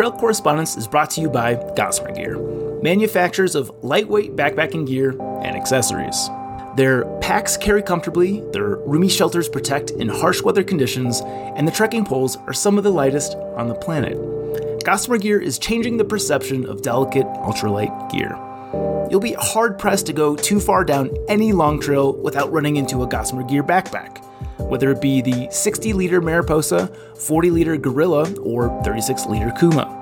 Trail Correspondence is brought to you by Gossamer Gear, manufacturers of lightweight backpacking gear and accessories. Their packs carry comfortably, their roomy shelters protect in harsh weather conditions, and the trekking poles are some of the lightest on the planet. Gossamer Gear is changing the perception of delicate, ultralight gear. You'll be hard pressed to go too far down any long trail without running into a Gossamer Gear backpack whether it be the 60 liter Mariposa, 40 liter Gorilla, or 36 liter Kuma.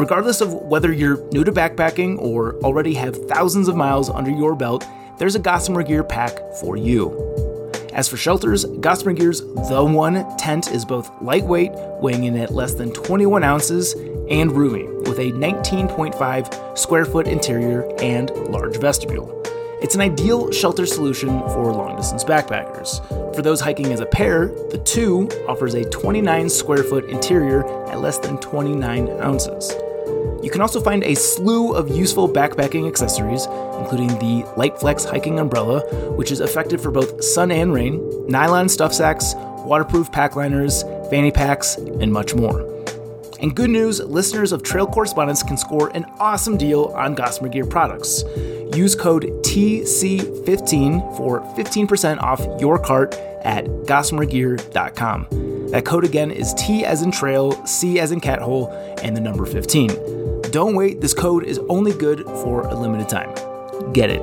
Regardless of whether you're new to backpacking or already have thousands of miles under your belt, there's a Gossamer Gear pack for you. As for shelters, Gossamer Gear's The One tent is both lightweight, weighing in at less than 21 ounces, and roomy, with a 19.5 square foot interior and large vestibule. It's an ideal shelter solution for long distance backpackers. For those hiking as a pair, the 2 offers a 29 square foot interior at less than 29 ounces. You can also find a slew of useful backpacking accessories, including the Liteflex hiking umbrella, which is effective for both sun and rain, nylon stuff sacks, waterproof pack liners, fanny packs, and much more. And good news listeners of Trail Correspondence can score an awesome deal on Gossamer Gear products. Use code TC15 for 15% off your cart at gossamergear.com. That code again is T as in trail, C as in cat hole, and the number 15. Don't wait, this code is only good for a limited time. Get it.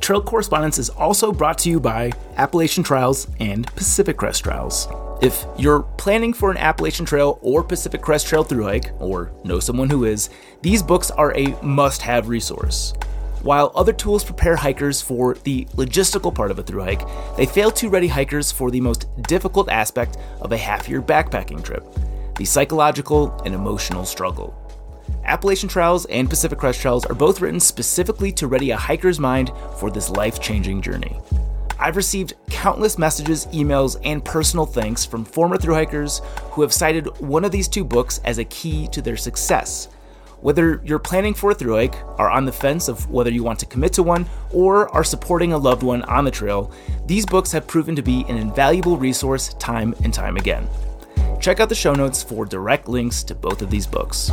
Trail Correspondence is also brought to you by Appalachian Trails and Pacific Crest Trails. If you're planning for an Appalachian Trail or Pacific Crest Trail through hike, or know someone who is, these books are a must have resource. While other tools prepare hikers for the logistical part of a through hike, they fail to ready hikers for the most difficult aspect of a half year backpacking trip the psychological and emotional struggle. Appalachian Trails and Pacific Crest Trails are both written specifically to ready a hiker's mind for this life changing journey. I've received countless messages, emails, and personal thanks from former through hikers who have cited one of these two books as a key to their success. Whether you're planning for a through hike, are on the fence of whether you want to commit to one, or are supporting a loved one on the trail, these books have proven to be an invaluable resource time and time again. Check out the show notes for direct links to both of these books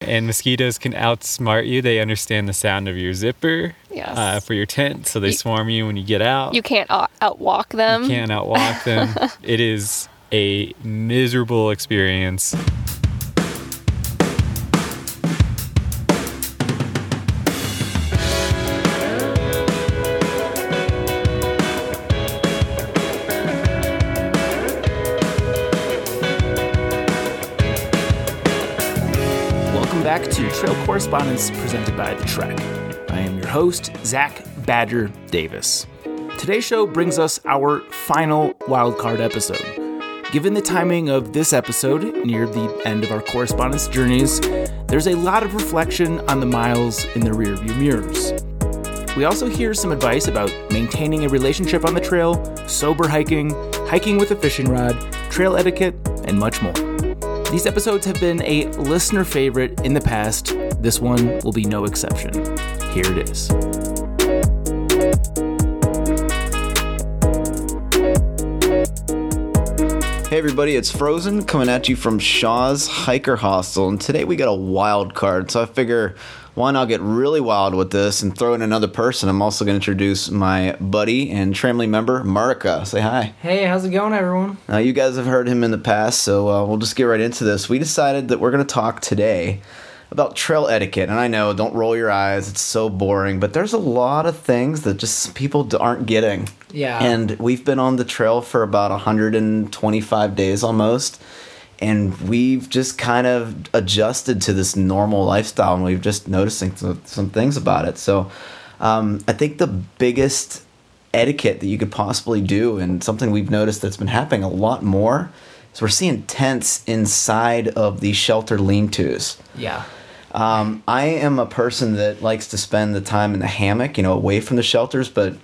and mosquitoes can outsmart you. They understand the sound of your zipper Yes. uh, for your tent, so they You- swarm you when you get out. You can't out- outwalk them. You can't outwalk them. it is a miserable experience. Welcome back to Trail Correspondence presented by The Trek. I am your host, Zach Badger Davis. Today's show brings us our final wildcard episode. Given the timing of this episode near the end of our correspondence journeys, there's a lot of reflection on the miles in the rearview mirrors. We also hear some advice about maintaining a relationship on the trail, sober hiking, hiking with a fishing rod, trail etiquette, and much more. These episodes have been a listener favorite in the past. This one will be no exception. Here it is. Hey everybody, it's Frozen coming at you from Shaw's Hiker Hostel, and today we got a wild card. So I figure why not get really wild with this and throw in another person? I'm also going to introduce my buddy and Tramily member, Marika. Say hi. Hey, how's it going, everyone? Now you guys have heard him in the past, so uh, we'll just get right into this. We decided that we're going to talk today about trail etiquette, and I know, don't roll your eyes, it's so boring, but there's a lot of things that just people aren't getting. Yeah. And we've been on the trail for about 125 days almost. And we've just kind of adjusted to this normal lifestyle, and we've just noticing some, some things about it. So, um, I think the biggest etiquette that you could possibly do, and something we've noticed that's been happening a lot more, is we're seeing tents inside of these shelter lean-tos. Yeah. Um, I am a person that likes to spend the time in the hammock, you know, away from the shelters. But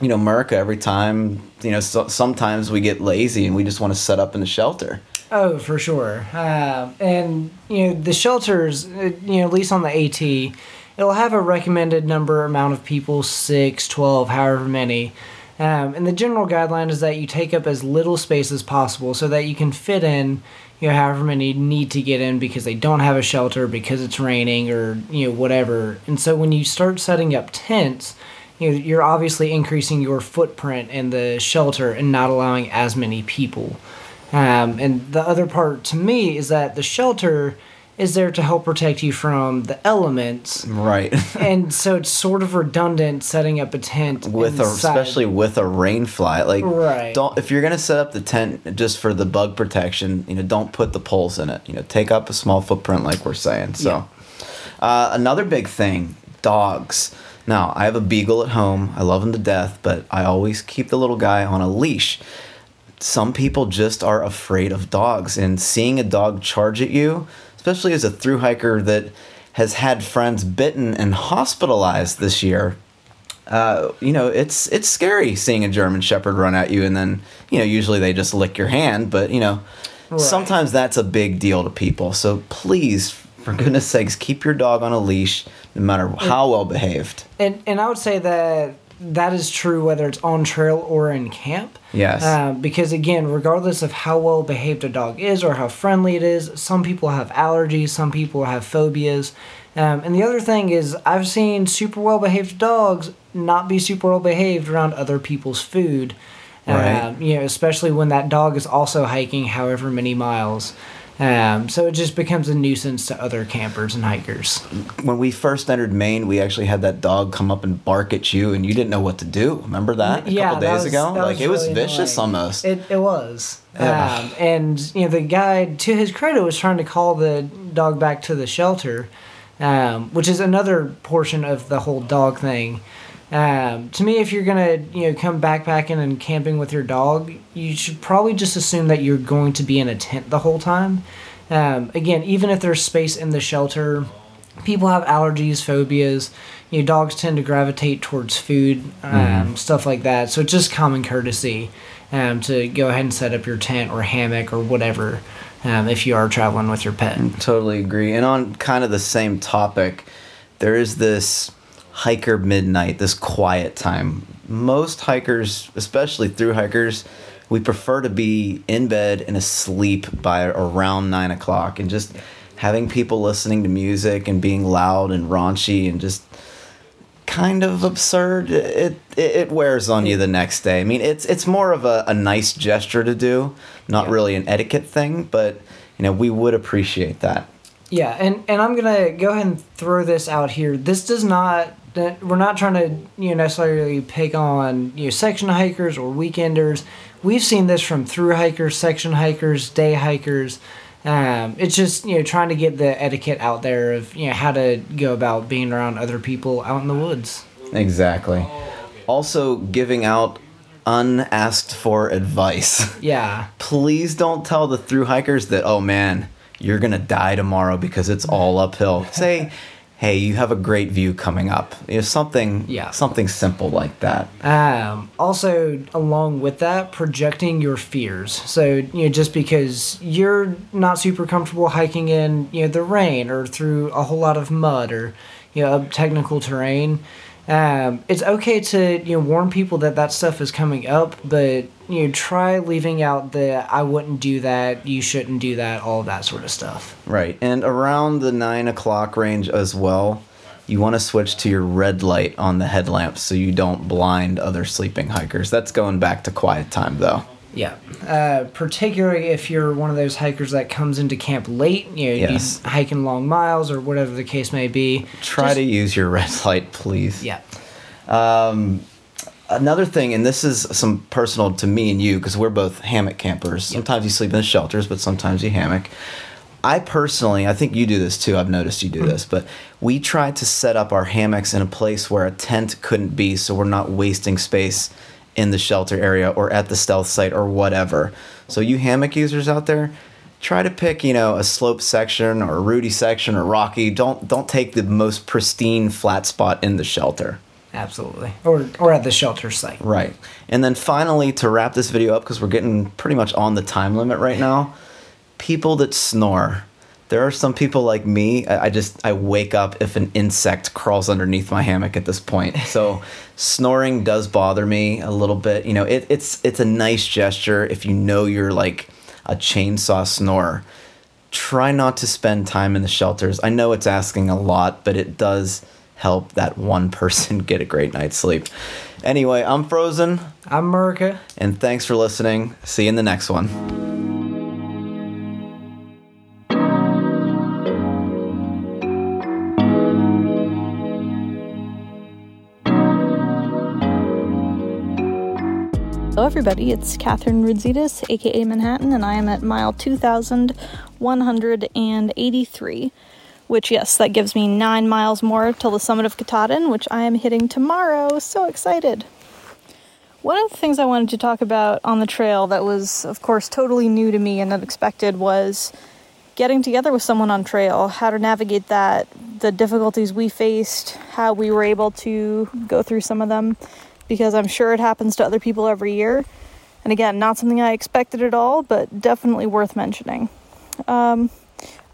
you know, America, every time, you know, so, sometimes we get lazy and we just want to set up in the shelter. Oh, for sure. Uh, and you know, the shelters, uh, you know, at least on the AT, it'll have a recommended number amount of people, six, 12, however many. Um, and the general guideline is that you take up as little space as possible so that you can fit in, you know, however many need to get in because they don't have a shelter, because it's raining, or you know whatever. And so when you start setting up tents, you know, you're obviously increasing your footprint in the shelter and not allowing as many people. Um, and the other part to me is that the shelter is there to help protect you from the elements. Right. and so it's sort of redundant setting up a tent with a, especially with a rain fly. Like Right. don't if you're gonna set up the tent just for the bug protection, you know, don't put the poles in it. You know, take up a small footprint like we're saying. So uh, another big thing, dogs. Now, I have a beagle at home. I love him to death, but I always keep the little guy on a leash. Some people just are afraid of dogs, and seeing a dog charge at you, especially as a through hiker that has had friends bitten and hospitalized this year, uh, you know, it's it's scary seeing a German Shepherd run at you, and then you know, usually they just lick your hand, but you know, Right. sometimes that's a big deal to people. So please, for goodness sakes, keep your dog on a leash, no matter how well behaved. And and I would say that that is true whether it's on trail or in camp. Yes. Uh, because again, regardless of how well behaved a dog is or how friendly it is, some people have allergies, some people have phobias. Um, and the other thing is, I've seen super well behaved dogs not be super well behaved around other people's food. Right. Um, you know, especially when that dog is also hiking however many miles. Um, so it just becomes a nuisance to other campers and hikers. when we first entered Maine, we actually had that dog come up and bark at you, and you didn't know what to do. Remember that a yeah, couple that days was- ago? Like it was really vicious annoying. almost. It, it was. Um, and, you know, the guy, to his credit, was trying to call the dog back to the shelter, um, which is another portion of the whole dog thing. Um, to me, if you're going to, you know, come backpacking and camping with your dog, you should probably just assume that you're going to be in a tent the whole time. Um, again, even if there's space in the shelter, people have allergies, phobias. You know, dogs tend to gravitate towards food, um, stuff like that. So it's just common courtesy um, to go ahead and set up your tent or hammock or whatever um, if you are traveling with your pet. Totally agree. And on kind of the same topic, there is this hiker midnight, this quiet time. Most hikers, especially through hikers, we prefer to be in bed and asleep by around nine o'clock and just having people listening to music and being loud and raunchy and just kind of absurd it, it it wears on you the next day i mean it's it's more of a, a nice gesture to do not Yeah. really an etiquette thing but you know we would appreciate that Yeah, and, and I'm gonna go ahead and throw this out here. This does not. That- We're not trying to you know necessarily pick on you know section hikers or weekenders. We've seen this from through hikers, section hikers, day hikers. Um, it's just you know trying to get the etiquette out there of you know how to go about being around other people out in the woods. exactly also giving out unasked for advice Yeah, please don't tell the through hikers that oh man you're gonna die tomorrow because it's all uphill say hey you have a great view coming up you know something Yeah. something simple like that Um, also, along with that, projecting your fears. So, you know, just because you're not super comfortable hiking in, you know, the rain or through a whole lot of mud or, you know, technical terrain, um, it's okay to, you know, warn people that that stuff is coming up, but, you know, try leaving out the I wouldn't do that, you shouldn't do that, all that sort of stuff. Right. And around the nine o'clock range as well, you want to switch to your red light on the headlamps so you don't blind other sleeping hikers. That's going back to quiet time though. Yeah. Uh, particularly if you're one of those hikers that comes into camp late, you know, Yes. hiking long miles or whatever the case may be. Try Just- to use your red light, please. Yeah. Another thing, and this is some personal to me and you because we're both hammock campers. Sometimes you sleep in the shelters, but sometimes you hammock. I personally, I think you do this too. I've noticed you do this, but we try to set up our hammocks in a place where a tent couldn't be, so we're not wasting space in the shelter area or at the stealth site or whatever. So you hammock users out there, try to pick you know a slope section or a rooty section or rocky. Don't don't take the most pristine flat spot in the shelter. Absolutely. Or or at the shelter site. Right. And then finally, to wrap this video up, because we're getting pretty much on the time limit right now, people that snore, there are some people like me. I I just I wake up if an insect crawls underneath my hammock at this point. So snoring does bother me a little bit. You know, it, it's it's a nice gesture if you know you're like a chainsaw snorer. Try not to spend time in the shelters. I know it's asking a lot, but it does help that one person get a great night's sleep. Anyway, I'm frozen, I'm Murica. and thanks for listening. See you in the next one. Everybody. It's Catherine Rudzitas, aka Manhattan, and I am at mile 2183, which, yes, that gives me nine miles more till the summit of Katahdin, which I am hitting tomorrow. So excited! One of the things I wanted to talk about on the trail that was, of course, totally new to me and unexpected was getting together with someone on trail, how to navigate that, the difficulties we faced, how we were able to go through some of them, because I'm sure it happens to other people every year. And again, not something I expected at all, but definitely worth mentioning. Um,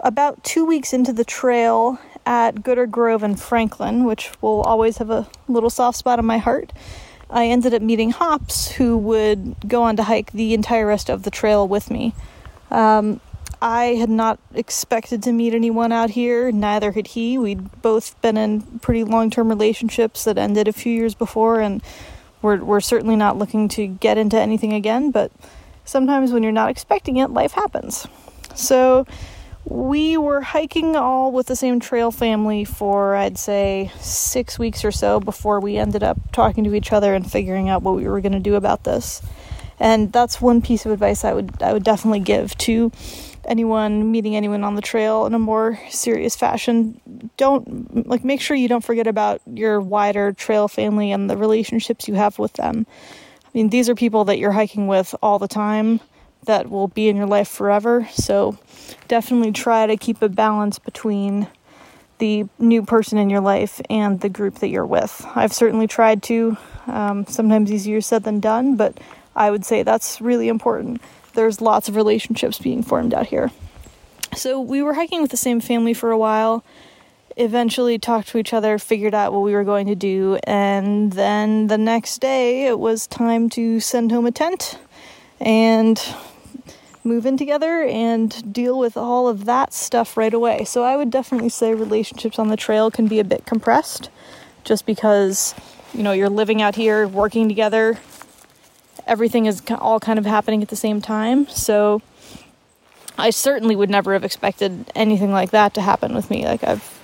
about two weeks into the trail at Gooder Grove in Franklin, which will always have a little soft spot in my heart, I ended up meeting Hops, who would go on to hike the entire rest of the trail with me. Um, I had not expected to meet anyone out here, neither had he. We'd both been in pretty long term relationships that ended a few years before, and we're, we're certainly not looking to get into anything again, but sometimes when you're not expecting it, life happens. So we were hiking all with the same trail family for, I'd say, six weeks or so before we ended up talking to each other and figuring out what we were going to do about this. And that's one piece of advice I would I would definitely give to anyone meeting anyone on the trail in a more serious fashion don't like make sure you don't forget about your wider trail family and the relationships you have with them. I mean these are people that you're hiking with all the time that will be in your life forever. So definitely try to keep a balance between the new person in your life and the group that you're with. I've certainly tried to. Um, sometimes easier said than done but i would say that's really important there's lots of relationships being formed out here. So we were hiking with the same family for a while, eventually talked to each other, figured out what we were going to do, and then the next day it was time to send home a tent and move in together and deal with all of that stuff right away. So I would definitely say relationships on the trail can be a bit compressed just because you know you're living out here working together everything is all kind of happening at the same time. So I certainly would never have expected anything like that to happen with me. Like I've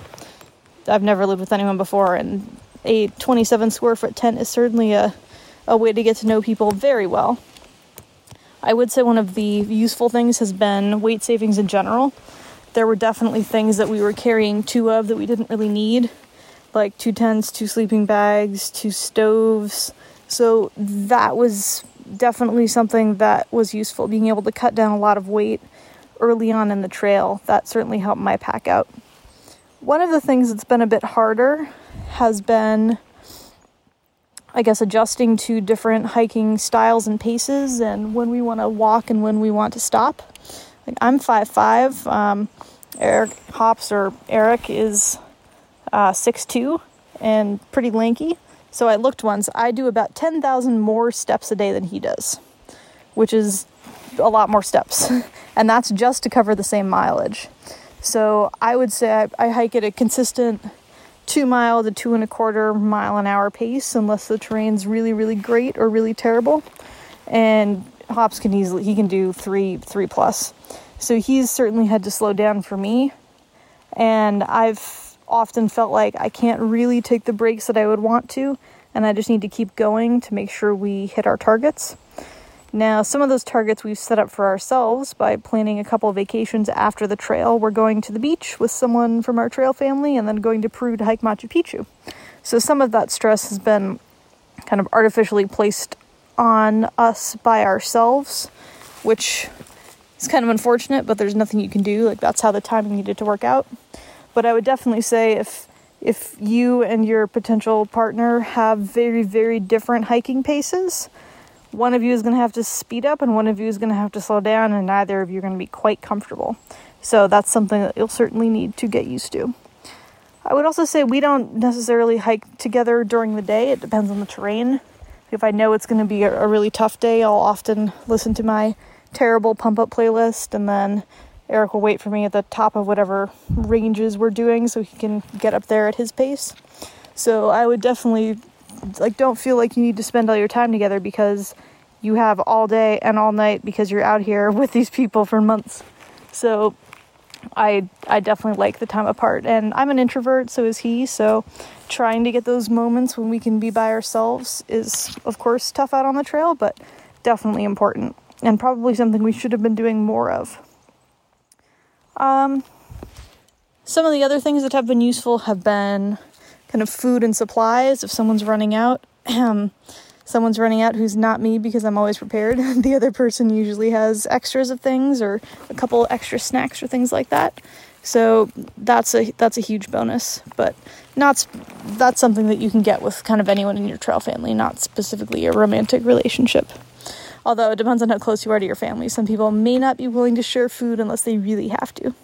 I've never lived with anyone before and a 27 square foot tent is certainly a a way to get to know people very well. I would say one of the useful things has been weight savings in general. There were definitely things that we were carrying two of that we didn't really need, like two tents, two sleeping bags, two stoves, so that was definitely something that was useful, being able to cut down a lot of weight early on in the trail. That certainly helped my pack out. One of the things that's been a bit harder has been, I guess, adjusting to different hiking styles and paces and when we want to walk and when we want to stop. Like I'm 5'5, um, Eric Hops or Eric is uh, 6'2 and pretty lanky. So I looked once. I do about 10,000 more steps a day than he does, which is a lot more steps. and that's just to cover the same mileage. So I would say I, I hike at a consistent two mile to two and a quarter mile an hour pace unless the terrain's really, really great or really terrible. And Hops can easily, he can do three, three plus. So he's certainly had to slow down for me. And I've often felt like I can't really take the breaks that I would want to, and I just need to keep going to make sure we hit our targets. Now, some of those targets we've set up for ourselves by planning a couple of vacations after the trail. We're going to the beach with someone from our trail family and then going to Peru to hike Machu Picchu. So, some of that stress has been kind of artificially placed on us by ourselves, which is kind of unfortunate, but there's nothing you can do. Like, that's how the timing needed to work out. But I would definitely say if if you and your potential partner have very very different hiking paces, one of you is going to have to speed up and one of you is going to have to slow down and neither of you are going to be quite comfortable. So that's something that you'll certainly need to get used to. I would also say we don't necessarily hike together during the day. It depends on the terrain. If I know it's going to be a, really tough day, I'll often listen to my terrible pump up playlist and then Eric will wait for me at the top of whatever ranges we're doing so he can get up there at his pace. So I would definitely like don't feel like you need to spend all your time together because you have all day and all night because you're out here with these people for months. So I I definitely like the time apart and I'm an introvert so is he so trying to get those moments when we can be by ourselves is of course tough out on the trail but definitely important and probably something we should have been doing more of. Um some of the other things that have been useful have been kind of food and supplies if someone's running out. someone's running out who's not me because I'm always prepared. the other person usually has extras of things or a couple extra snacks or things like that. So that's a that's a huge bonus, but not that's something that you can get with kind of anyone in your trail family, not specifically a romantic relationship. Although it depends on how close you are to your family. Some people may not be willing to share food unless they really have to.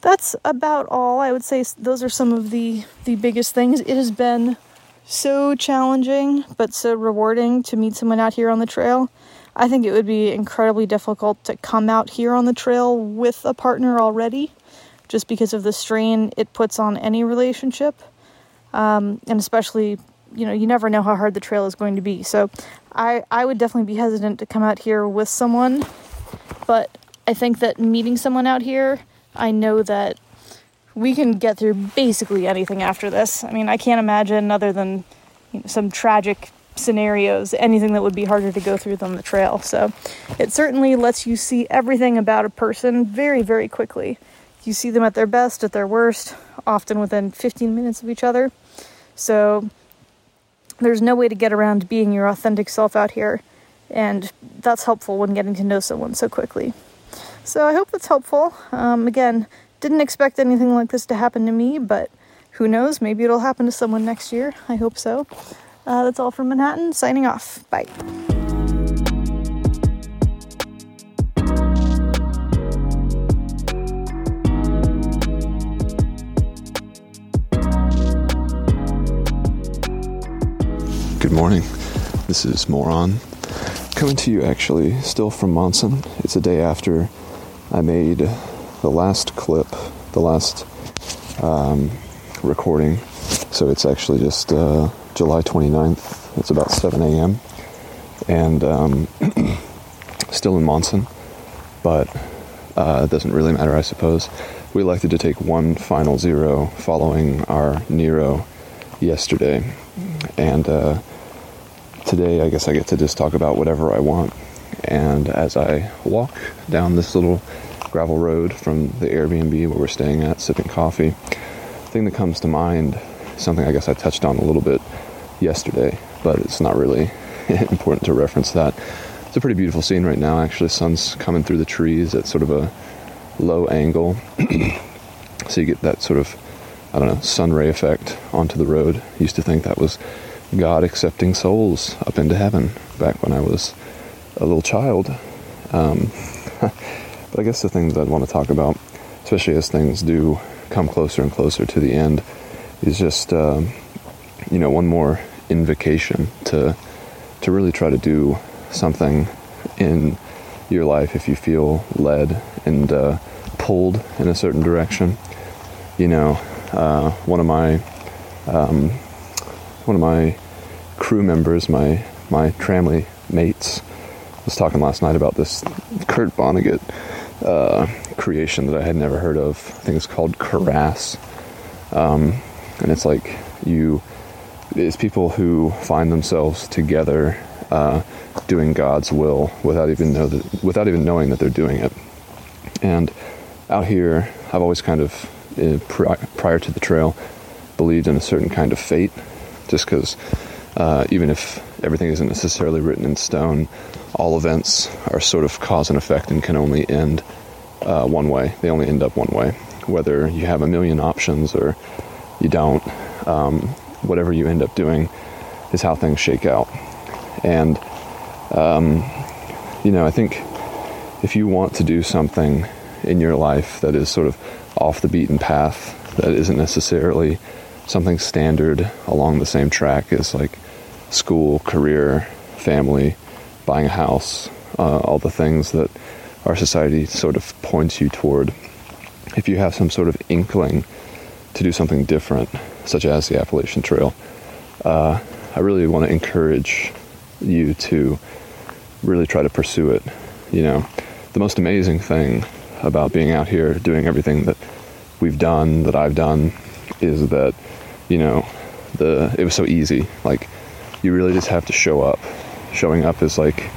That's about all. I would say those are some of the the biggest things. It has been so challenging but so rewarding to meet someone out here on the trail. I think it would be incredibly difficult to come out here on the trail with a partner already, just because of the strain it puts on any relationship. Um, and especially, you know, you never know how hard the trail is going to be. So I, I would definitely be hesitant to come out here with someone. But I think that meeting someone out here, I know that we can get through basically anything after this. I mean, I can't imagine, other than you know, some tragic scenarios, anything that would be harder to go through than the trail. So it certainly lets you see everything about a person very, very quickly. You see them at their best, at their worst, often within 15 minutes of each other. So there's no way to get around being your authentic self out here. And that's helpful when getting to know someone so quickly. So I hope that's helpful. Um, again, didn't expect anything like this to happen to me, but who knows? Maybe it'll happen to someone next year. I hope so. Uh, that's all from Manhattan. Signing off. Bye. Good morning. This is Moron. Coming to you actually still from Monson. It's a day after I made the last clip, the last um, recording. So it's actually just uh, July 29th. It's about 7 a.m. And um, still in Monson, but uh, it doesn't really matter, I suppose. We elected to take one final zero following our Nero yesterday. And uh, today, I guess I get to just talk about whatever I want. And as I walk down this little gravel road from the Airbnb where we're staying at, sipping coffee. The thing that comes to mind, something I guess I touched on a little bit yesterday, but it's not really important to reference that. It's a pretty beautiful scene right now, actually. Sun's coming through the trees at sort of a low angle. so you get that sort of, I don't know, sun ray effect onto the road. Used to think that was God accepting souls up into heaven back when I was a little child. Um, But I guess the things I'd want to talk about, especially as things do come closer and closer to the end, is just uh, you know one more invocation to to really try to do something in your life if you feel led and uh, pulled in a certain direction. You know, uh, one of my um, one of my crew members, my my tramily mates, was talking last night about this Kurt Vonnegut uh, creation that I had never heard of. I think it's called Karass. Um, and it's like you, it's people who find themselves together uh, doing God's will without even know that, without even knowing that they're doing it. And out here, I've always kind of, uh, prior to the trail, believed in a certain kind of fate, just because uh, even if everything isn't necessarily written in stone, all events are sort of cause and effect and can only end uh, one way. They only end up one way. Whether you have a million options or you don't, um, whatever you end up doing is how things shake out. And, um, you know, I think if you want to do something in your life that is sort of off the beaten path, that isn't necessarily something standard along the same track as like school, career, family, buying a house, uh, all the things that our society sort of points you toward. If you have some sort of inkling to do something different, such as the Appalachian Trail, uh, I really want to encourage you to really try to pursue it. You know, the most amazing thing about being out here doing everything that we've done, that I've done, is that, you know, the it was so easy. Like, you really just have to show up. Showing up is like,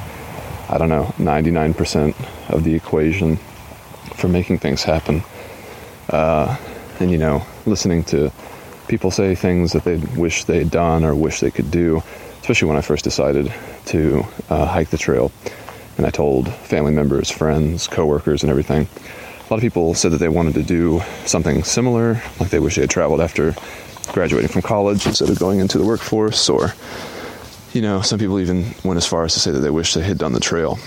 I don't know, 99% of the equation for making things happen. Uh, and, you know, listening to people say things that they wish they'd done or wish they could do, especially when I first decided to uh, hike the trail. And I told family members, friends, coworkers, and everything. A lot of people said that they wanted to do something similar, like they wish they had traveled after graduating from college instead of going into the workforce, or, you know, some people even went as far as to say that they wish they had done the trail.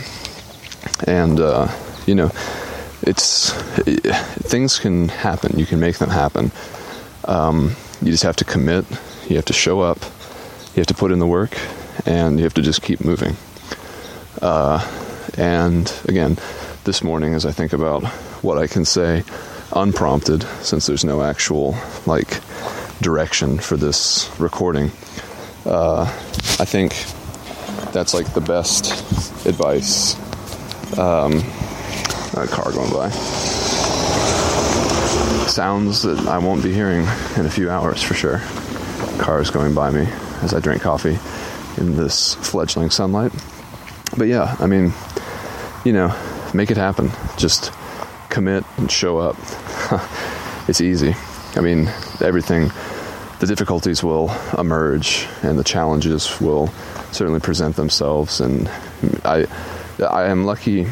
And, uh, you know, it's it, things can happen. You can make them happen. Um, you just have to commit. You have to show up. You have to put in the work, and you have to just keep moving. Uh, and again, this morning, as I think about what I can say unprompted, since there's no actual like direction for this recording, uh, I think that's like the best advice. Um, a car going by. Sounds that I won't be hearing in a few hours for sure. Cars going by me as I drink coffee in this fledgling sunlight. But yeah, I mean, you know, make it happen. Just commit and show up. it's easy. I mean, everything, the difficulties will emerge and the challenges will certainly present themselves. And I, I am lucky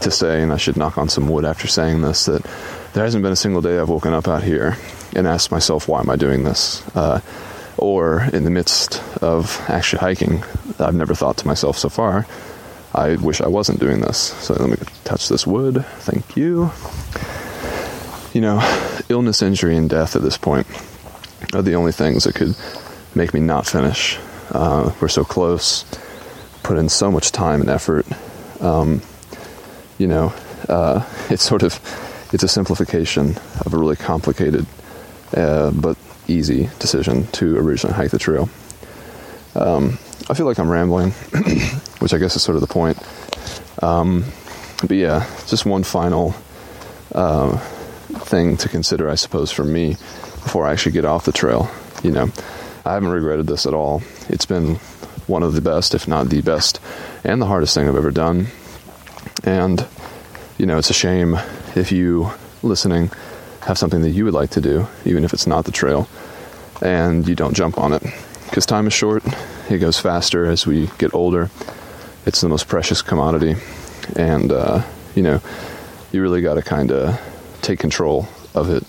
to say, and I should knock on some wood after saying this, that there hasn't been a single day I've woken up out here and asked myself, why am I doing this? Uh, or in the midst of actually hiking, I've never thought to myself so far, I wish I wasn't doing this. So let me touch this wood. Thank you. You know, illness, injury, and death at this point are the only things that could make me not finish. Uh, we're so close, put in so much time and effort. Um, you know, uh, it's sort of it's a simplification of a really complicated uh, but easy decision to originally hike the trail. Um, I feel like I'm rambling, which I guess is sort of the point. Um, but yeah, just one final uh, thing to consider, I suppose, for me before I actually get off the trail. You know, I haven't regretted this at all. It's been one of the best, if not the best, and the hardest thing I've ever done. And, you know, it's a shame if you listening have something that you would like to do, even if it's not the trail, and you don't jump on it. Because time is short, it goes faster as we get older. It's the most precious commodity. And, uh, you know, you really got to kind of take control of it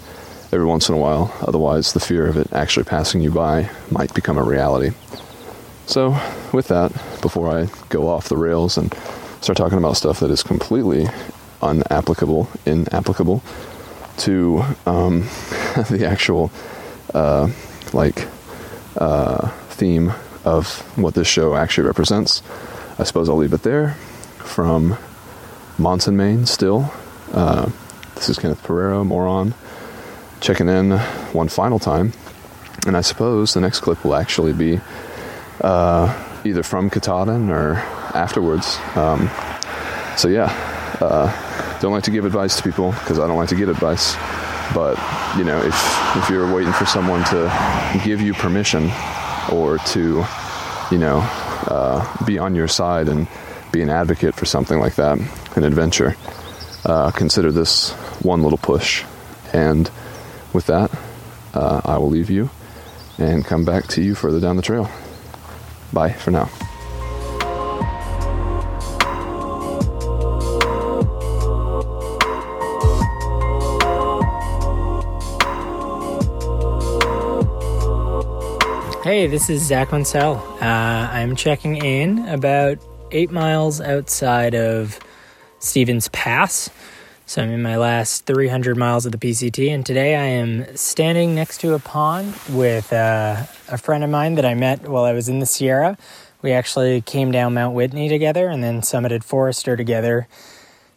every once in a while. Otherwise, the fear of it actually passing you by might become a reality. So, with that, before I go off the rails and start talking about stuff that is completely unapplicable, inapplicable to um, the actual uh, like uh, theme of what this show actually represents. I suppose I'll leave it there. From Monson, Maine, still. Uh, this is Kenneth Pereiro, moron, checking in one final time. And I suppose the next clip will actually be uh, either from Katahdin or afterwards. Um, so yeah, uh, don't like to give advice to people because I don't like to get advice. But you know, if if you're waiting for someone to give you permission or to, you know, uh, be on your side and be an advocate for something like that, an adventure, uh, consider this one little push. And with that, uh, I will leave you and come back to you further down the trail. Bye for now. Hey, this is Zach Mansell. Uh, I'm checking in about eight miles outside of Stevens Pass. So I'm in my last 300 miles of the PCT, and today I am standing next to a pond with uh, a friend of mine that I met while I was in the Sierra. We actually came down Mount Whitney together and then summited Forester together.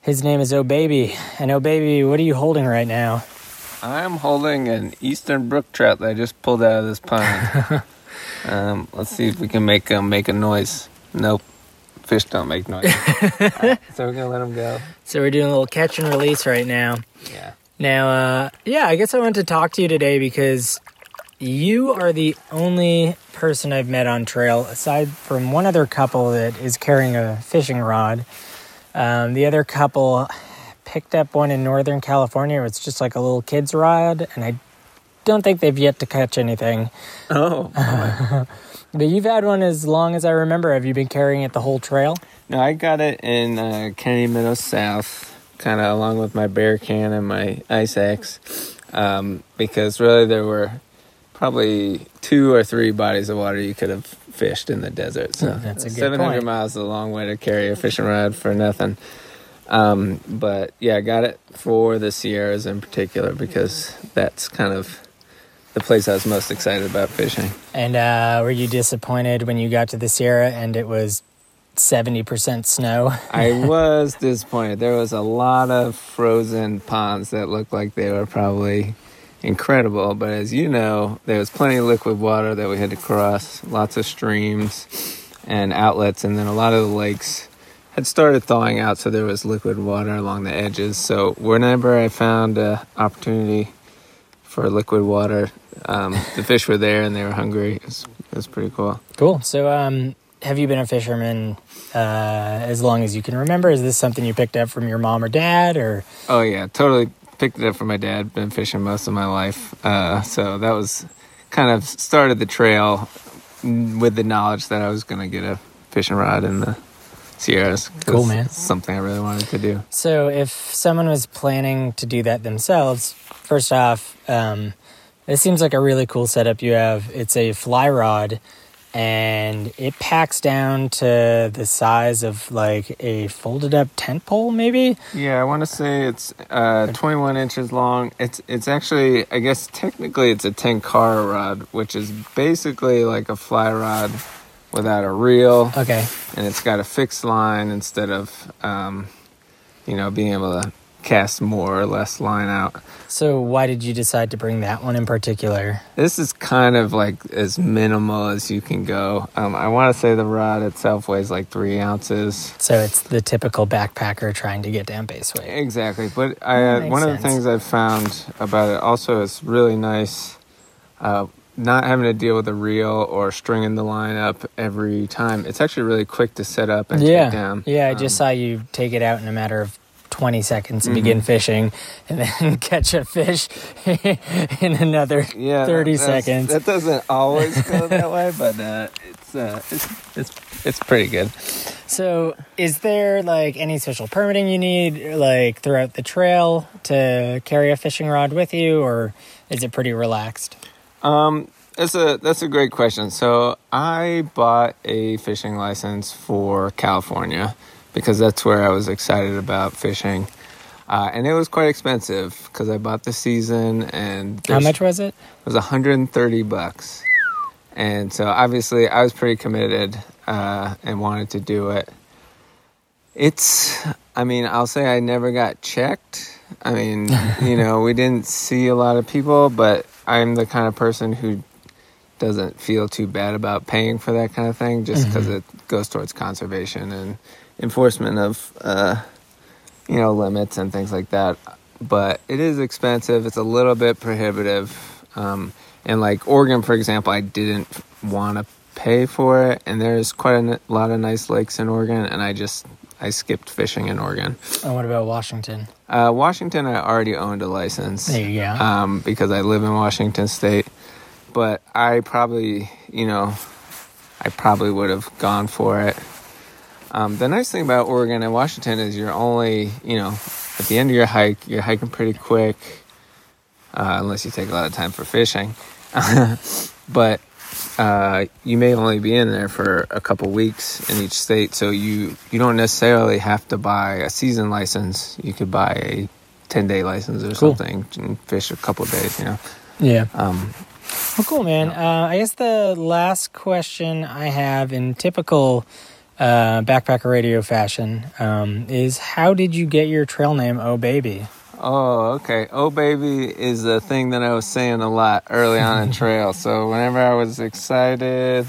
His name is Oh Baby. And Oh Baby, what are you holding right now? I'm holding an eastern brook trout that I just pulled out of this pond. um, let's see if we can make um, make a noise. Nope, fish don't make noise. Alright, so we're gonna let them go. So we're doing a little catch and release right now. Yeah. Now, uh, yeah, I guess I wanted to talk to you today because you are the only person I've met on trail, aside from one other couple that is carrying a fishing rod. Um, the other couple picked up one in Northern California. It's just like a little kid's rod, and I don't think they've yet to catch anything. Oh. But you've had one as long as I remember. Have you been carrying it the whole trail? no, I got it in uh, Kennedy Meadows South, kind of along with my bear can and my ice axe, um, because really there were probably two or three bodies of water you could have fished in the desert. So That's a good 700 point. miles is a long way to carry a fishing rod for nothing. Um, but yeah, I got it for the Sierras in particular because that's kind of the place I was most excited about fishing. And uh, were you disappointed when you got to the Sierra and it was 70% snow? I was disappointed. There was a lot of frozen ponds that looked like they were probably incredible, but as you know, there was plenty of liquid water that we had to cross, lots of streams and outlets, and then a lot of the lakes had started thawing out, so there was liquid water along the edges. So whenever I found an opportunity for liquid water, um, the fish were there and they were hungry. It was, it was pretty cool. Cool. So, um, have you been a fisherman uh, as long as you can remember? Is this something you picked up from your mom or dad, or Oh yeah, totally picked it up from my dad. Been fishing most of my life, uh, so that was kind of started the trail with the knowledge that I was going to get a fishing rod in the Sierras. Cool, man. Something I really wanted to do. so? If someone was planning to do that themselves, first off, um, this seems like a really cool setup you have. It's a fly rod, and it packs down to the size of like a folded up tent pole, maybe. Yeah, I want to say it's uh, 21 inches long. It's it's actually, I guess technically it's a tenkara rod, which is basically like a fly rod without a reel. Okay. and it's got a fixed line instead of um, you know being able to cast more or less line out So, why did you decide to bring that one in particular? this is kind of like as minimal as you can go um, i want to say the rod itself weighs like three ounces So it's the typical backpacker trying to get down base weight. exactly but I, uh, one of the things i've found about it also is really nice uh, not having to deal with a reel or stringing the line up every time it's actually really quick to set up and yeah, take down yeah. I just Um, saw you take it out in a matter of twenty seconds and Mhm. begin fishing, and then catch a fish in another yeah, thirty seconds. That doesn't always go that way, but uh, it's, uh, it's it's it's pretty good. So, is there like any special permitting you need, like throughout the trail, to carry a fishing rod with you, or is it pretty relaxed? Um, that's a that's a great question. So I bought a fishing license for California because that's where I was excited about fishing, uh, and it was quite expensive because I bought the season and How much was it? It was 130 bucks. And so obviously I was pretty committed uh, and wanted to do it. It's, I mean, I'll say I never got checked. I mean, you know, we didn't see a lot of people, but I'm the kind of person who doesn't feel too bad about paying for that kind of thing just because it goes towards conservation and enforcement of, uh, you know, limits and things like that. But it is expensive. It's a little bit prohibitive. Um, and like Oregon, for example, I didn't want to pay for it. And there's quite a n- lot of nice lakes in Oregon, and I just I skipped fishing in Oregon. And what about Washington? Uh, Washington, I already owned a license There you go. um, because I live in Washington State. But I probably, you know, I probably would have gone for it. Um, the nice thing about Oregon and Washington is you're only, you know, at the end of your hike, you're hiking pretty quick, uh, unless you take a lot of time for fishing. but uh, you may only be in there for a couple weeks in each state, so you you don't necessarily have to buy a season license. You could buy a ten day license or Cool. something and fish a couple days. You know. Yeah. Um, Well, cool, man. Uh, I guess the last question I have in typical uh, backpacker radio fashion um, is how did you get your trail name, Oh Baby? Oh, okay. Oh, baby is a thing that I was saying a lot early on in trail. So whenever I was excited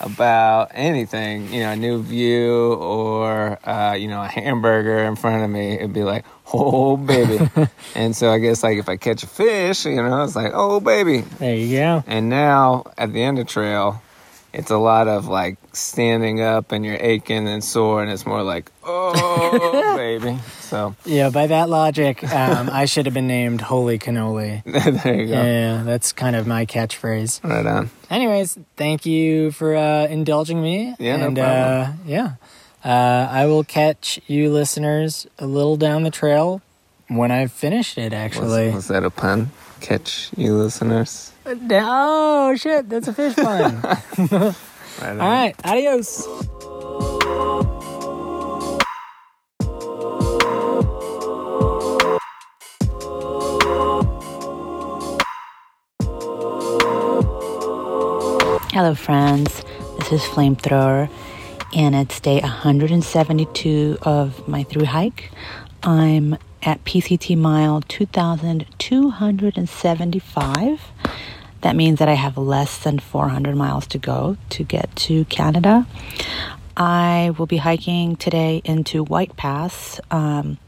about anything, you know, a new view or uh, you know a hamburger in front of me, it'd be like, "Oh, baby." and so I guess like if I catch a fish, you know, it's like, "Oh, baby." There you go. And now at the end of trail, it's a lot of like standing up and you're aching and sore, and it's more like, "Oh, baby." So Yeah, by that logic, um, I should have been named Holy Cannoli. there you go. Yeah, that's kind of my catchphrase. Right on. Anyways, thank you for uh, indulging me. Yeah, no problem. Uh, yeah, uh, I will catch you listeners a little down the trail when I've finished it. Actually. Was, was that a pun? Catch you listeners. Oh shit, that's a fish pun. Right. All right, adios. Hello, friends. This is Flamethrower, and it's day 172 of my through hike. I'm at PCT mile 2275. That means that I have less than 400 miles to go to get to Canada. I will be hiking today into White Pass. Um,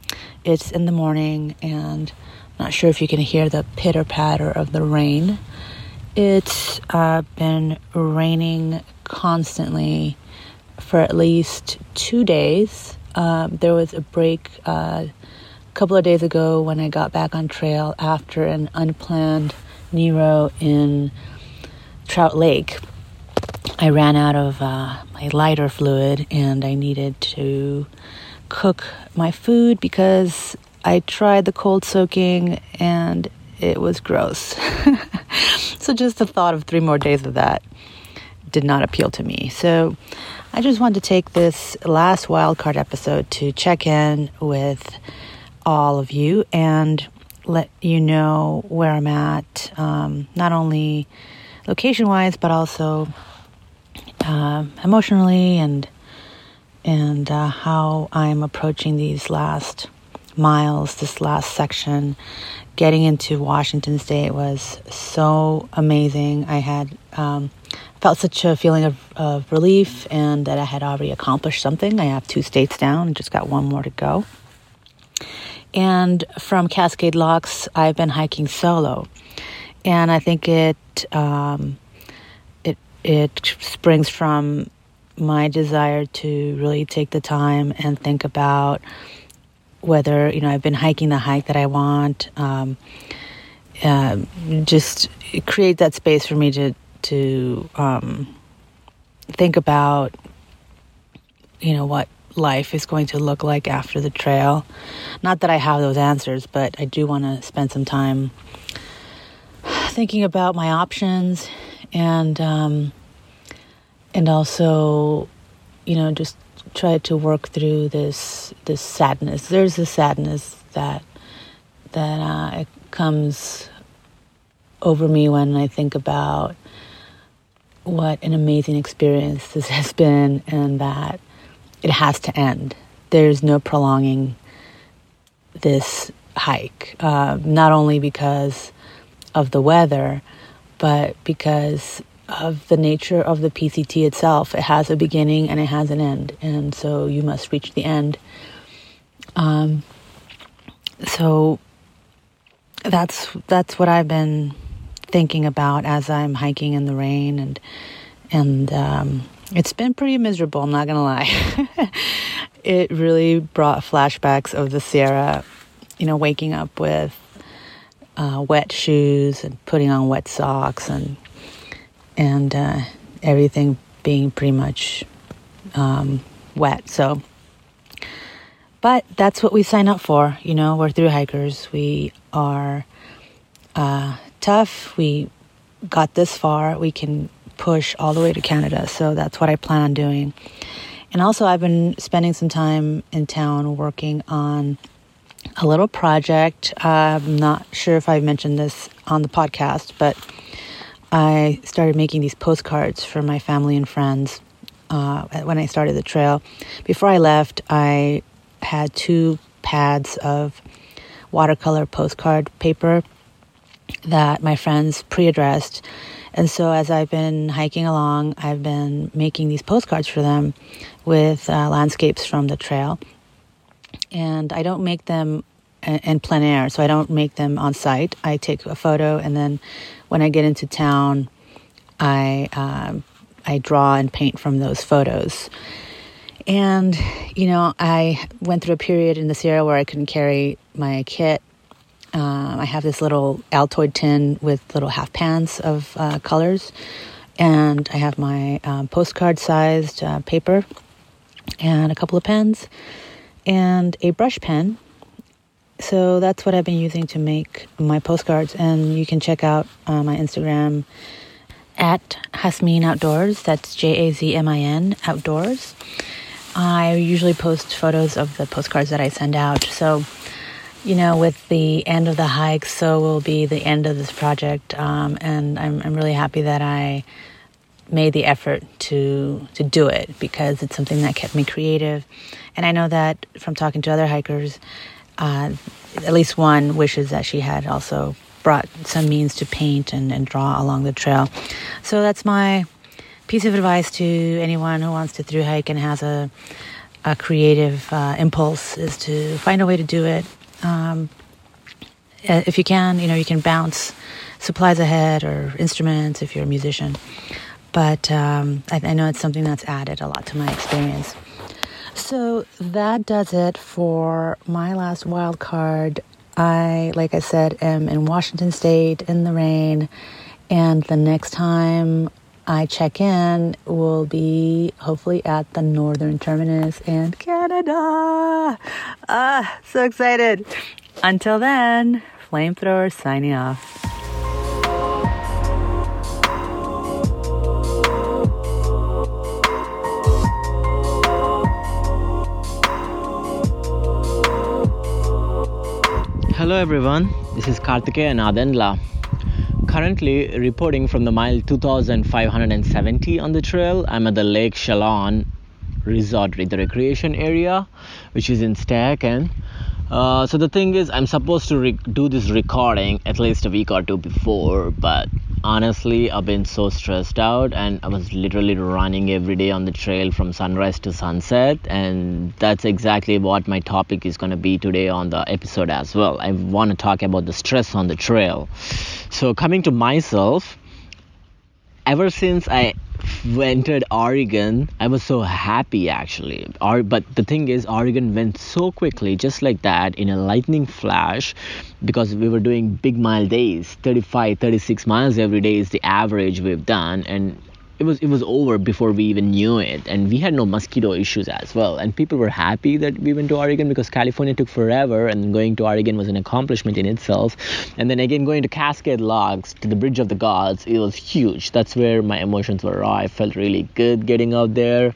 it's in the morning, and I'm not sure if you can hear the pitter patter of the rain. It's uh, been raining constantly for at least two days. Um, there was a break uh, couple of days ago when I got back on trail after an unplanned Nero in Trout Lake. I ran out of uh, my lighter fluid and I needed to cook my food because I tried the cold soaking and it was gross. so just the thought of three more days of that did not appeal to me. So I just wanted to take this last wildcard episode to check in with all of you and let you know where I'm at, um, not only location wise, but also uh, emotionally and and uh, how I'm approaching these last miles, this last section. Getting into Washington State was so amazing. I had um, felt such a feeling of, of relief and that I had already accomplished something. I have two states down and just got one more to go. And from Cascade Locks, I've been hiking solo, and I think it um, it it springs from my desire to really take the time and think about whether you know I've been hiking the hike that I want. Um, uh, just create that space for me to to um, think about you know what life is going to look like after the trail. Not that I have those answers, but I do want to spend some time thinking about my options and um, and also, you know, just try to work through this this sadness. There's a sadness that that uh, it comes over me when I think about what an amazing experience this has been, and that it has to end. There's no prolonging this hike, uh, not only because of the weather, but because of the nature of the PCT itself. It has a beginning and it has an end, and so you must reach the end. Um, so that's that's what I've been thinking about as I'm hiking in the rain, and and um, it's been pretty miserable. I'm not gonna lie. it really brought flashbacks of the Sierra. You know, waking up with uh, wet shoes and putting on wet socks and and uh, everything being pretty much um, wet. So, but that's what we sign up for. You know, we're through hikers. We are uh, tough. We got this far. We can push all the way to Canada. So that's what I plan on doing. And also, I've been spending some time in town working on a little project. I'm not sure if I mentioned this on the podcast, but I started making these postcards for my family and friends uh, when I started the trail. Before I left, I had two pads of watercolor postcard paper that my friends pre addressed. And so, as I've been hiking along, I've been making these postcards for them with uh, landscapes from the trail. And I don't make them in plein air, so I don't make them on site. I take a photo, and then when I get into town, I um, I draw and paint from those photos. And you know, I went through a period in the Sierra where I couldn't carry my kit. Um, I have this little Altoid tin with little half pans of uh, colors, and I have my um, postcard sized uh, paper and a couple of pens and a brush pen. So that's what I've been using to make my postcards, and you can check out uh, my Instagram at Jazmin Outdoors. That's J A Z M I N Outdoors. I usually post photos of the postcards that I send out. So, you know, with the end of the hike, so will be the end of this project. Um, and I'm, I'm really happy that I made the effort to to do it because it's something that kept me creative. And I know that from talking to other hikers, uh, at least one wishes that she had also brought some means to paint and, and draw along the trail. So that's my piece of advice to anyone who wants to through hike and has a, a creative uh, impulse is to find a way to do it. Um, if you can, you know, you can bounce supplies ahead or instruments if you're a musician. But um, I, I know it's something that's added a lot to my experience. So that does it for my last wild card. I, like I said, am in Washington State in the rain, and the next time I check in will be hopefully at the northern terminus in Canada. Ah, so excited. Until then, flamethrower signing off. Hello everyone, this is Karthikeya Nadendla. Currently reporting from the mile 2570 on the trail. I'm at the Lake Chelan Resort, the recreation area, which is in Stehekin. Uh, so the thing is, I'm supposed to do this recording at least a week or two before, but honestly i've been so stressed out and i was literally running every day on the trail from sunrise to sunset and that's exactly what my topic is going to be today on the episode as well. I want to talk about the stress on the trail. So coming to myself ever since i entered Oregon, I was so happy actually. Or, but the thing is, Oregon went so quickly, just like that, in a lightning flash, because we were doing big mile days 35, 36 miles every day is the average we've done. And it was it was over before we even knew it and we had no mosquito issues as well. And people were happy that we went to oregon because california took forever and going to oregon was an accomplishment in itself. And then again going to Cascade Locks to the bridge of the gods it was huge. That's where my emotions were. Raw i felt really good getting out there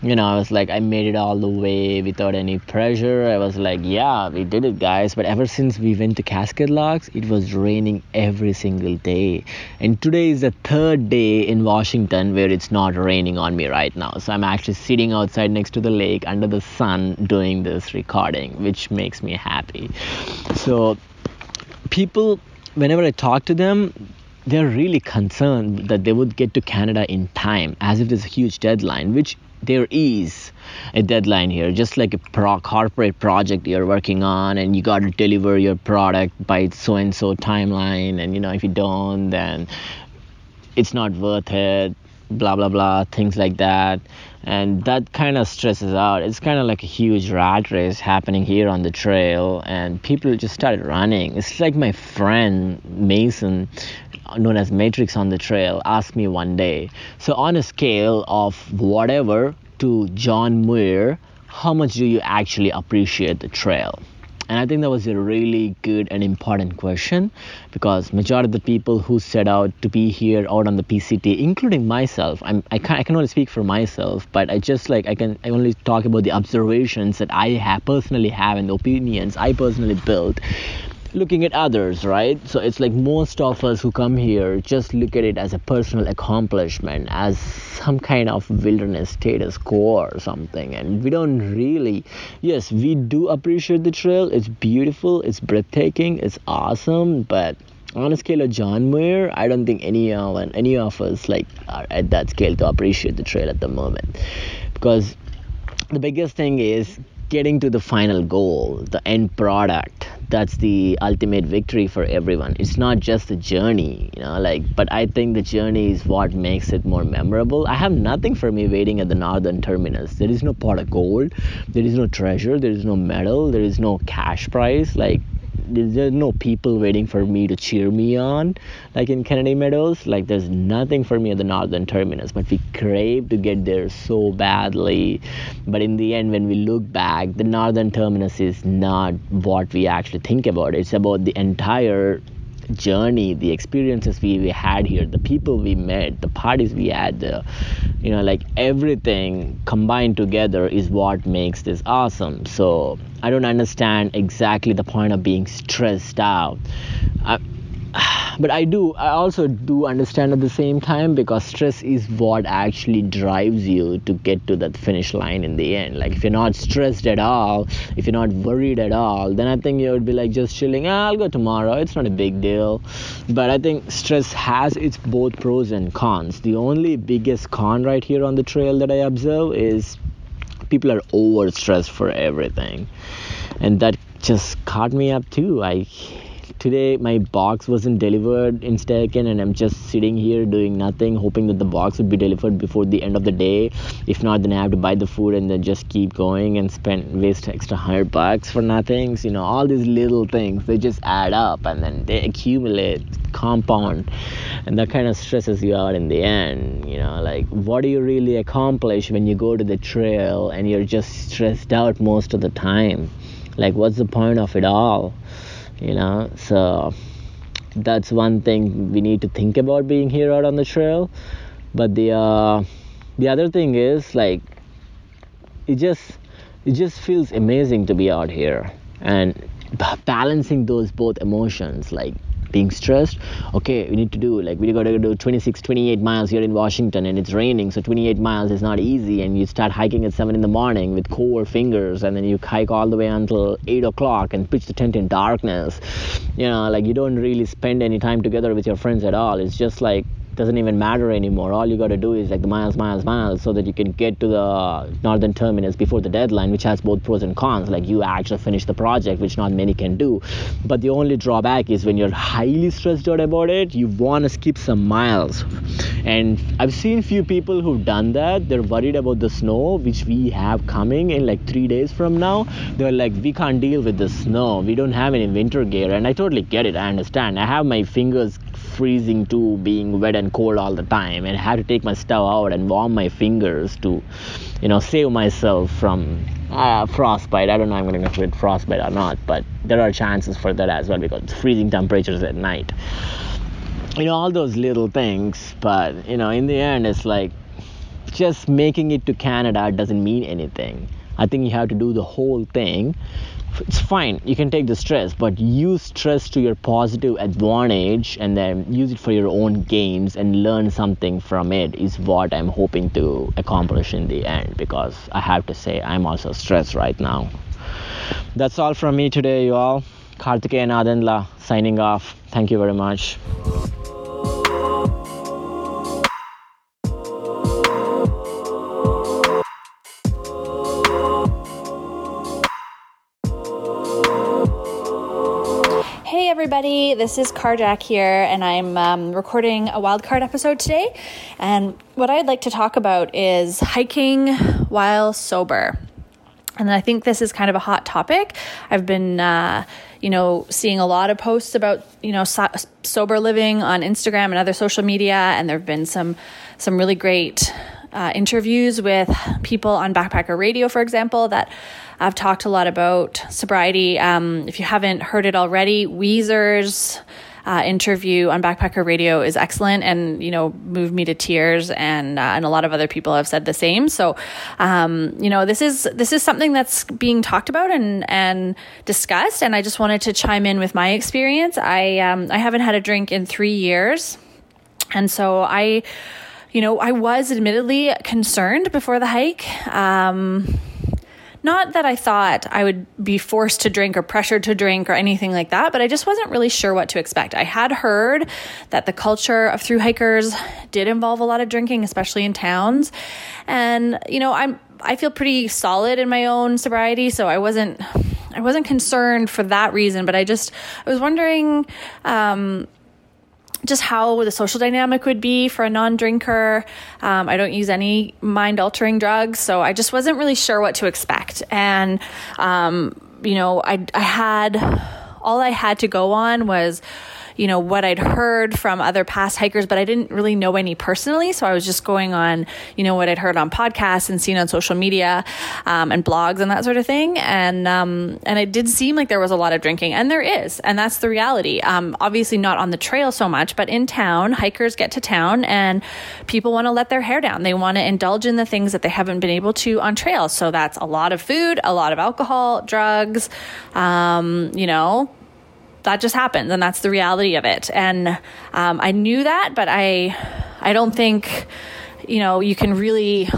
you know, I was like, I made it all the way without any pressure. I was like, yeah, we did it, guys. But ever since we went to Cascade Locks, it was raining every single day. And today is the third day in Washington where it's not raining on me right now. So I'm actually sitting outside next to the lake under the sun doing this recording, which makes me happy. So, people, whenever I talk to them, they're really concerned that they would get to Canada in time, as if there's a huge deadline, which there is a deadline here just like a pro- corporate project you're working on and you got to deliver your product by so and so timeline and you know if you don't then it's not worth it blah blah blah things like that and that kind of stresses out it's kind of like a huge rat race happening here on the trail and people just started running it's like my friend mason known as Matrix on the Trail asked me one day, so on a scale of whatever to John Muir, how much do you actually appreciate the trail? And i think that was a really good and important question because majority of the people who set out to be here out on the pct including myself I'm, I, can, I can only speak for myself but i just like i can i only talk about the observations that i have personally have and the opinions i personally built looking at others, right? So it's like most of us who come here just look at it as a personal accomplishment, as some kind of wilderness status quo or something. And we don't really, yes, we do appreciate the trail. It's beautiful, it's breathtaking, it's awesome, but on a scale of John Muir, I don't think any of any of us like are at that scale to appreciate the trail at the moment, because the biggest thing is getting to the final goal, the end product that's the ultimate victory for everyone. It's not just the journey you know like but i think the journey is what makes it more memorable. I have nothing for me waiting at the northern terminus. There is no pot of gold. There is no treasure. There is no medal. There is no cash prize. Like there's no people waiting for me to cheer me on like in kennedy meadows. Like there's nothing for me at the northern terminus but we crave to get there so badly. But in the end when we look back the northern terminus is not what we actually think about. It's about the entire journey the experiences we, we had here the people we met the parties we had the you know like everything combined together is what makes this awesome. So i don't understand exactly the point of being stressed out. I, but i do i also do understand at the same time because stress is what actually drives you to get to that finish line in the end. Like if you're not stressed at all if you're not worried at all then i think you would be like just chilling ah, i'll go tomorrow it's not a big deal. But i think stress has its both pros and cons. The only biggest con right here on the trail that i observe is people are over stressed for everything. And that just caught me up too. I today my box wasn't delivered in Stehekin and I'm just sitting here doing nothing hoping that the box would be delivered before the end of the day. If not then I have to buy the food and then just keep going and spend waste extra hundred bucks for nothing. So, you know all these little things they just add up and then they accumulate compound. And that kind of stresses you out in the end you know like what do you really accomplish when you go to the trail and you're just stressed out most of the time? Like what's the point of it all you know? So that's one thing we need to think about being here out on the trail. But the uh, the other thing is like it just it just feels amazing to be out here and balancing those both emotions like being stressed. Okay we need to do like we got to do 26 28 miles here in washington and it's raining so 28 miles is not easy and you start hiking at 7 in the morning with cold fingers and then you hike all the way until 8 o'clock and pitch the tent in darkness. You know like you don't really spend any time together with your friends at all. It's just like doesn't even matter anymore. All you got to do is like the miles, miles, miles, so that you can get to the northern terminus before the deadline, which has both pros and cons. Like you actually finish the project, which not many can do. But the only drawback is when you're highly stressed out about it, you want to skip some miles. And I've seen few people who've done that. They're worried about the snow, which we have coming in like three days from now. They're like, we can't deal with the snow. We don't have any winter gear. And I totally get it. I understand. I have my fingers freezing too, being wet and cold all the time, and had to take my stuff out and warm my fingers to, you know, save myself from uh, frostbite. I don't know I'm going to get frostbite or not, but there are chances for that as well because freezing temperatures at night. You know, all those little things, but you know, in the end, it's like just making it to Canada doesn't mean anything. I think you have to do the whole thing it's fine you can take the stress but use stress to your positive advantage and then use it for your own gains and learn something from it is what i'm hoping to accomplish in the end because i have to say i'm also stressed right now. That's all from me today you all. Karthikeya Nadendla signing off. Thank you very much everybody. This is Carjack here, and I'm um, recording a wildcard episode today. And what I'd like to talk about is hiking while sober. And I think this is kind of a hot topic. I've been, uh, you know, seeing a lot of posts about, you know, so- sober living on Instagram and other social media, and there have been some some really great uh, interviews with people on Backpacker Radio, for example, that I've talked a lot about sobriety. Um, if you haven't heard it already, Weezer's uh, interview on Backpacker Radio is excellent and you know moved me to tears and uh, and a lot of other people have said the same. So um, you know this is this is something that's being talked about and and discussed. And I just wanted to chime in with my experience. I um, I haven't had a drink in three years, and so I you know I was admittedly concerned before the hike. Um, not that I thought I would be forced to drink or pressured to drink or anything like that, but I just wasn't really sure what to expect. I had heard that the culture of through hikers did involve a lot of drinking, especially in towns. And, you know, I'm I feel pretty solid in my own sobriety, so I wasn't I wasn't concerned for that reason, but I just I was wondering um just how the social dynamic would be for a non drinker. Um, I don't use any mind altering drugs, so I just wasn't really sure what to expect. And, um, you know, I, I had all I had to go on was you know, what I'd heard from other past hikers, but I didn't really know any personally. So I was just going on, you know, what I'd heard on podcasts and seen on social media um, and blogs and that sort of thing. And, um, and it did seem like there was a lot of drinking, and there is. And that's the reality. Um, obviously, not on the trail so much, but in town, hikers get to town and people want to let their hair down. They want to indulge in the things that they haven't been able to on trail. So that's a lot of food, a lot of alcohol, drugs, um, you know, that just happens and that's the reality of it. And um, i knew that but i i don't think you know you can really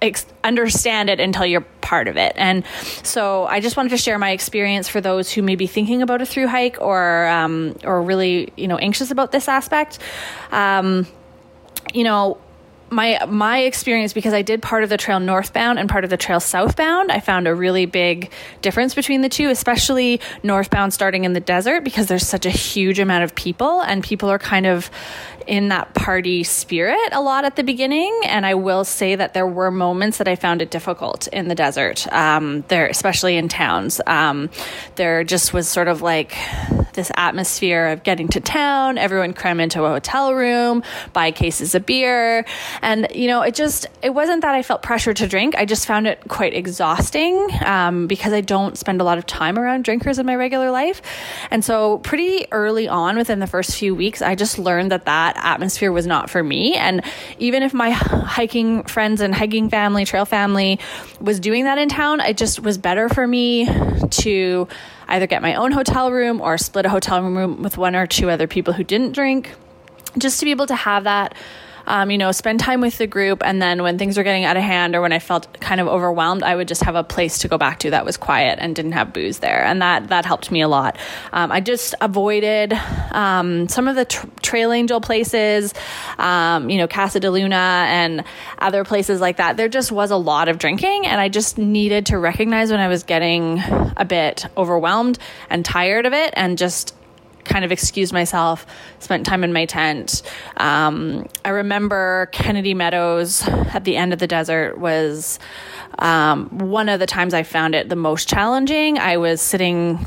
ex- understand it until you're part of it. And so i just wanted to share my experience for those who may be thinking about a through hike or um, or really you know anxious about this aspect. Um, you know my my experience because I did part of the trail northbound and part of the trail southbound, I found a really big difference between the two, especially northbound starting in the desert because there's such a huge amount of people and people are kind of in that party spirit a lot at the beginning. And I will say that there were moments that I found it difficult in the desert, um, there, especially in towns. Um, there just was sort of like this atmosphere of getting to town, everyone cram into a hotel room, buy cases of beer. And, you know, it just, it wasn't that I felt pressure to drink. I just found it quite exhausting um, because I don't spend a lot of time around drinkers in my regular life. And so, pretty early on within the first few weeks, I just learned that that atmosphere was not for me. And even if my hiking friends and hiking family, trail family was doing that in town, it just was better for me to either get my own hotel room or split a hotel room with one or two other people who didn't drink, just to be able to have that um, you know, spend time with the group. And then when things were getting out of hand or when I felt kind of overwhelmed, I would just have a place to go back to that was quiet and didn't have booze there. And that, that helped me a lot. Um, I just avoided um, some of the tr- Trail Angel places, um, you know, Casa de Luna and other places like that. There just was a lot of drinking. And I just needed to recognize when I was getting a bit overwhelmed and tired of it and just kind of excused myself, spent time in my tent. Um, I remember Kennedy Meadows at the end of the desert was um, one of the times I found it the most challenging. I was sitting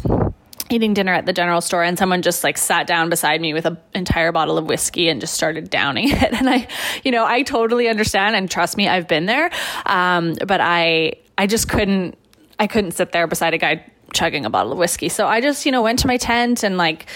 eating dinner at the general store and someone just like sat down beside me with an entire bottle of whiskey and just started downing it and i you know i totally understand and trust me i've been there um, but i i just couldn't i couldn't sit there beside a guy chugging a bottle of whiskey. So I just, you know, went to my tent and like,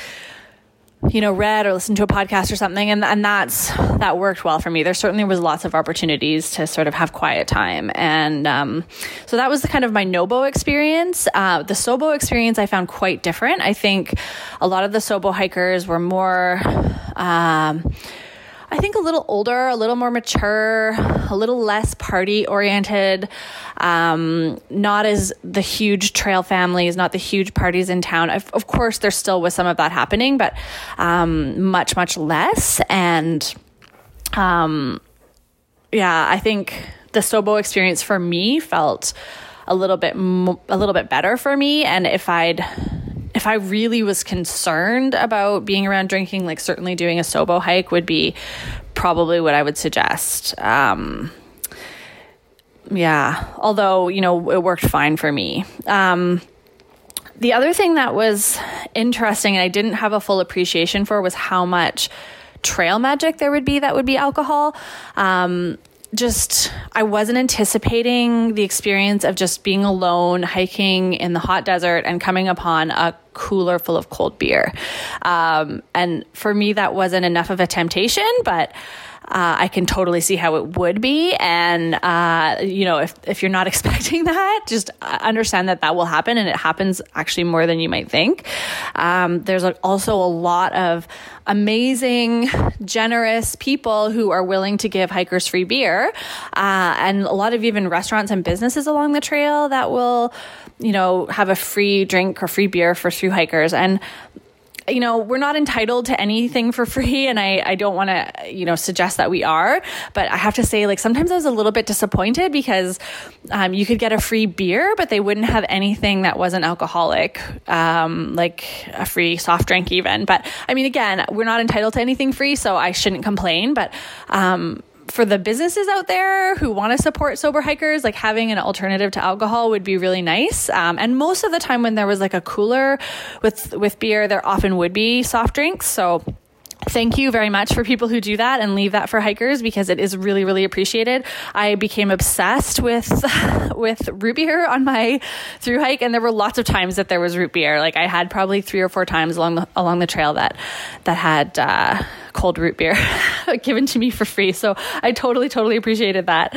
you know, read or listened to a podcast or something, and and that's that worked well for me. There certainly was lots of opportunities to sort of have quiet time, and um, so that was the kind of my Nobo experience. Uh, the Sobo experience I found quite different. I think a lot of the Sobo hikers were more. Um, I think a little older, a little more mature, a little less party oriented, um, not as the huge trail families, not the huge parties in town. Of, of course, there still was some of that happening, but um, much, much less. And um, yeah, I think the Sobo experience for me felt a little bit a little bit better for me and if I'd if I really was concerned about being around drinking, like certainly doing a Sobo hike would be probably what I would suggest. Um, yeah, although, you know, it worked fine for me. Um, the other thing that was interesting and I didn't have a full appreciation for was how much trail magic there would be that would be alcohol. Um, just I wasn't anticipating the experience of just being alone hiking in the hot desert and coming upon a cooler full of cold beer. Um, and for me, that wasn't enough of a temptation, but uh, I can totally see how it would be. And, uh, you know, if, if you're not expecting that, just understand that that will happen and it happens actually more than you might think. Um, there's also a lot of amazing, generous people who are willing to give hikers free beer. Uh, and a lot of even restaurants and businesses along the trail that will, you know, have a free drink or free beer for through hikers. And you know, we're not entitled to anything for free. And I, I don't want to, you know, suggest that we are. But I have to say, like, sometimes I was a little bit disappointed because um, you could get a free beer, but they wouldn't have anything that wasn't alcoholic, um, like a free soft drink, even. But I mean, again, we're not entitled to anything free, so I shouldn't complain. But, um, for the businesses out there who want to support sober hikers, like having an alternative to alcohol would be really nice. Um, and most of the time, when there was like a cooler with with beer, there often would be soft drinks. So thank you very much for people who do that and leave that for hikers because it is really really appreciated. I became obsessed with with root beer on my through hike and there were lots of times that there was root beer. Like i had probably three or four times along the along the trail that that had uh, cold root beer given to me for free. So i totally totally appreciated that.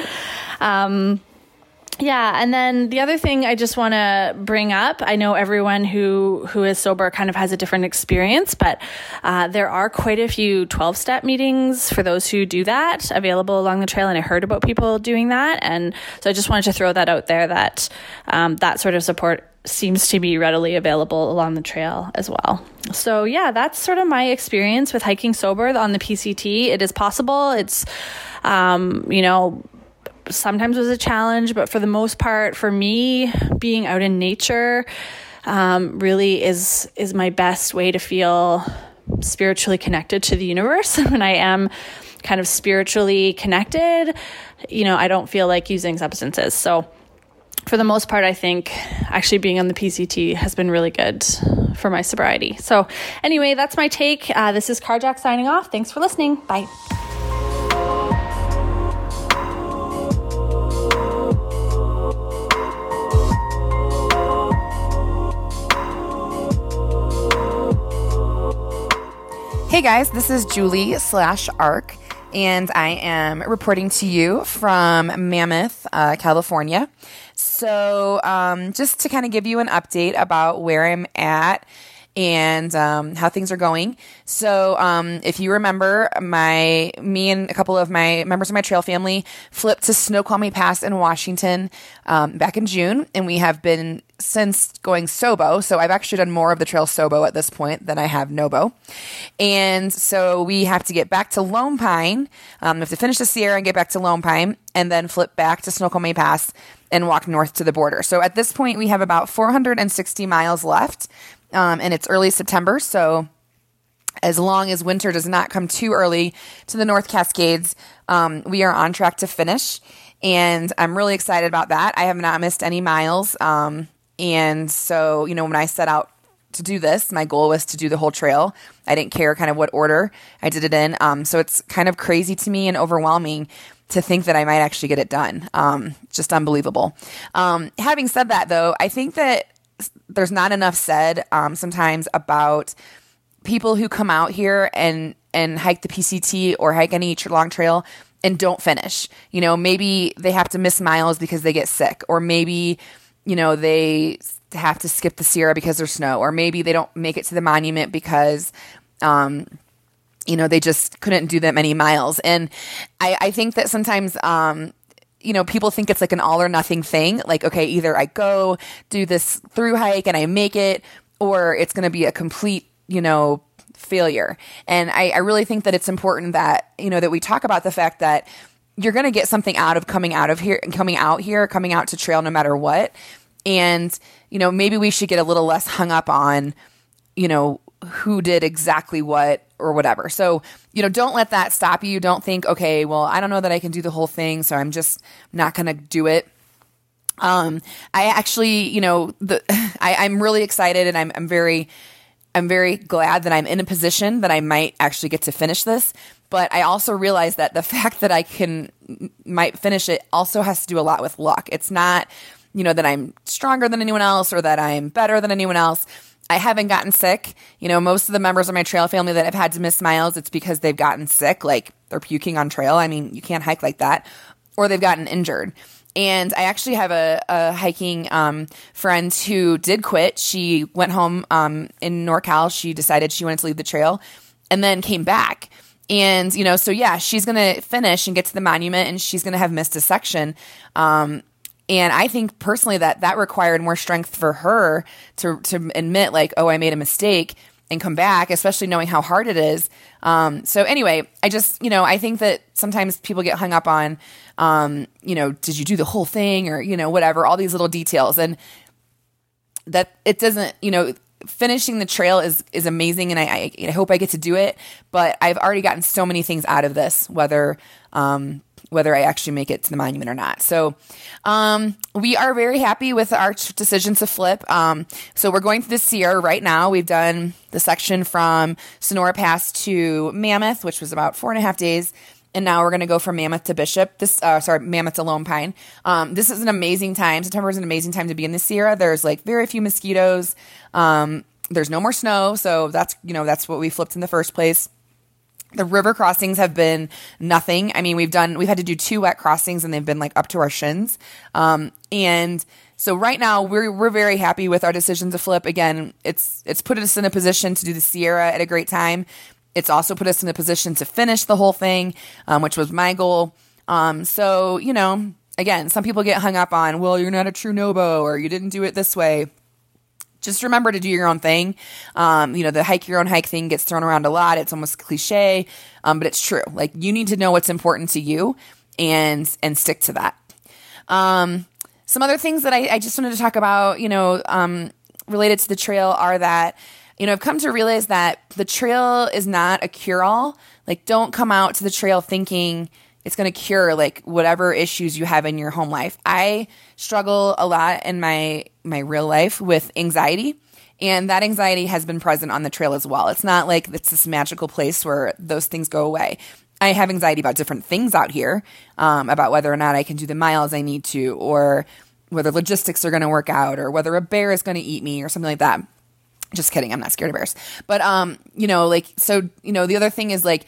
Um, yeah, and then the other thing I just want to bring up, I know everyone who who is sober kind of has a different experience, but uh, there are quite a few twelve step meetings for those who do that available along the trail, and I heard about people doing that, and so I just wanted to throw that out there that um, that sort of support seems to be readily available along the trail as well. So yeah, that's sort of my experience with hiking sober on the PCT. It is possible. It's um, you know sometimes was a challenge, but for the most part, for me, being out in nature um, really is is my best way to feel spiritually connected to the universe. when I am kind of spiritually connected, you know, I don't feel like using substances. So for the most part, I think actually being on the PCT has been really good for my sobriety. So, anyway, that's my take. Uh, this is Carjack signing off. Thanks for listening. Bye. Hey guys, this is Julie slash Arc, and I am reporting to you from Mammoth, uh, California. So, um, just to kind of give you an update about where I'm at and um, how things are going. So, um, if you remember, my me and a couple of my members of my trail family flipped to Snoqualmie Pass in Washington um, back in June, and we have been since going Sobo. So I've actually done more of the trail Sobo at this point than I have Nobo, and so we have to get back to Lone Pine. Um, we have to finish the Sierra and get back to Lone Pine, and then flip back to Snoqualmie Pass and walk north to the border. So at this point, we have about 460 miles left um, and it's early September. So as long as winter does not come too early to the North Cascades, um, we are on track to finish. And I'm really excited about that. I have not missed any miles. Um, and so, you know, when I set out to do this, my goal was to do the whole trail. I didn't care kind of what order I did it in. Um, so it's kind of crazy to me and overwhelming to think that I might actually get it done. Um, just unbelievable. Um, having said that, though, I think that there's not enough said um, sometimes about people who come out here and and hike the PCT or hike any long trail and don't finish. You know, maybe they have to miss miles because they get sick, or maybe you know they have to skip the Sierra because there's snow, or maybe they don't make it to the monument because. Um, you know, they just couldn't do that many miles. And I, I think that sometimes um, you know, people think it's like an all or nothing thing. Like, okay, either I go do this through hike and I make it, or it's going to be a complete, you know, failure. And I, I really think that it's important that, you know, that we talk about the fact that you're going to get something out of coming out of here and coming out here, coming out to trail no matter what. And, you know, maybe we should get a little less hung up on, you know, who did exactly what or whatever. So, you know, don't let that stop you. Don't think, okay, well, I don't know that I can do the whole thing, so I'm just not going to do it. Um, I actually, you know, the I, I'm really excited and I'm I'm very I'm very glad that I'm in a position that I might actually get to finish this. But I also realize that the fact that I can might finish it also has to do a lot with luck. It's not, you know, that I'm stronger than anyone else or that I'm better than anyone else. I haven't gotten sick. You know, most of the members of my trail family that have had to miss miles, it's because they've gotten sick, like they're puking on trail. I mean, you can't hike like that, or they've gotten injured. And I actually have a, a hiking um, friend who did quit. She went home um, in NorCal. She decided she wanted to leave the trail and then came back. And, you know, so yeah, she's going to finish and get to the monument and she's going to have missed a section. Um, and I think personally that that required more strength for her to, to admit, like, oh, I made a mistake and come back, especially knowing how hard it is. Um, so anyway, I just, you know, I think that sometimes people get hung up on, um, you know, did you do the whole thing or, you know, whatever, all these little details. And that it doesn't, you know, finishing the trail is is amazing and I, I, hope I get to do it. But I've already gotten so many things out of this, whether um, whether I actually make it to the monument or not. So um, we are very happy with our decision to flip. Um, so we're going through the Sierra right now. We've done the section from Sonora Pass to Mammoth, which was about four and a half days. And now we're going to go from Mammoth to Bishop. This, uh, sorry, Mammoth to Lone Pine. Um, this is an amazing time. September is an amazing time to be in the Sierra. There's like very few mosquitoes. Um, there's no more snow, so that's you know that's what we flipped in the first place. The river crossings have been nothing. I mean, we've done we've had to do two wet crossings and they've been like up to our shins. Um, and so right now we're we're very happy with our decision to flip. Again, it's it's put us in a position to do the Sierra at a great time. It's also put us in a position to finish the whole thing, um, which was my goal. Um, so you know, again, some people get hung up on, well, you're not a true Nobo or you didn't do it this way just remember to do your own thing. Um, you know, the hike your own hike thing gets thrown around a lot. It's almost cliche, um, but it's true. Like you need to know what's important to you and and stick to that. Um, some other things that I, I, just wanted to talk about, you know, um, related to the trail are that, you know, I've come to realize that the trail is not a cure all. Like, don't come out to the trail thinking it's going to cure like whatever issues you have in your home life. I struggle a lot in my my real life with anxiety and that anxiety has been present on the trail as well. It's not like it's this magical place where those things go away. I have anxiety about different things out here, um, about whether or not I can do the miles I need to, or whether logistics are going to work out, or whether a bear is going to eat me, or something like that. Just kidding. I'm not scared of bears. But, um, you know, like, so, you know, the other thing is like,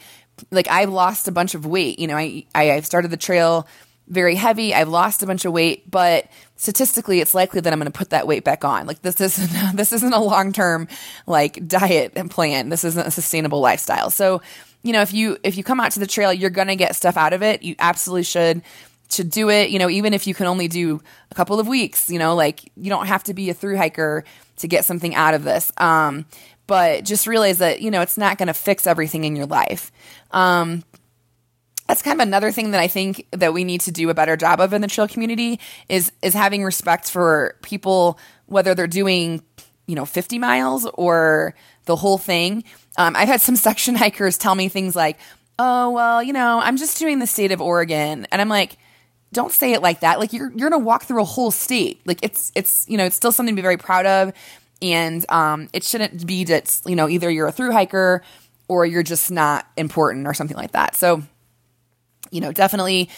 like I've lost a bunch of weight. You know, I, I've started the trail very heavy. I've lost a bunch of weight, but statistically, it's likely that I'm going to put that weight back on. Like this isn't this isn't a long term like diet and plan. This isn't a sustainable lifestyle. So, you know, if you if you come out to the trail, you're going to get stuff out of it. You absolutely should should do it. You know, even if you can only do a couple of weeks. You know, like you don't have to be a through hiker to get something out of this. Um, but just realize that you know it's not going to fix everything in your life. Um, that's kind of another thing that I think that we need to do a better job of in the trail community is is having respect for people whether they're doing you know 50 miles or the whole thing. Um, I've had some section hikers tell me things like, "Oh well, you know, I'm just doing the state of Oregon," and I'm like. Don't say it like that. Like you're you're gonna walk through a whole state. Like it's it's you know it's still something to be very proud of, and um, it shouldn't be that you know either you're a through hiker or you're just not important or something like that. So you know, definitely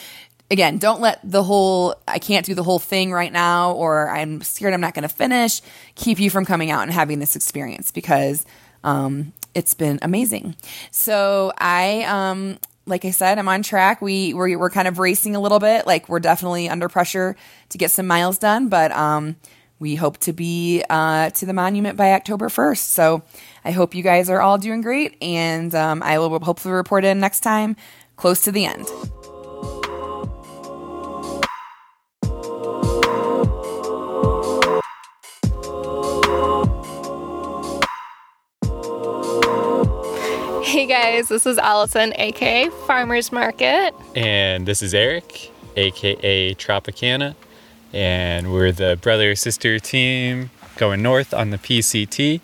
again, don't let the whole I can't do the whole thing right now or I'm scared I'm not going to finish keep you from coming out and having this experience because um, it's been amazing. So I um, like I said, I'm on track. We we're, we're kind of racing a little bit. Like we're definitely under pressure to get some miles done, but um, we hope to be uh, to the monument by October 1st. So I hope you guys are all doing great, and um, I will hopefully report in next time close to the end. Hey guys, this is Allison, aka Farmers Market. And this is Eric, aka Tropicana. And we're the brother sister team going north on the PCT.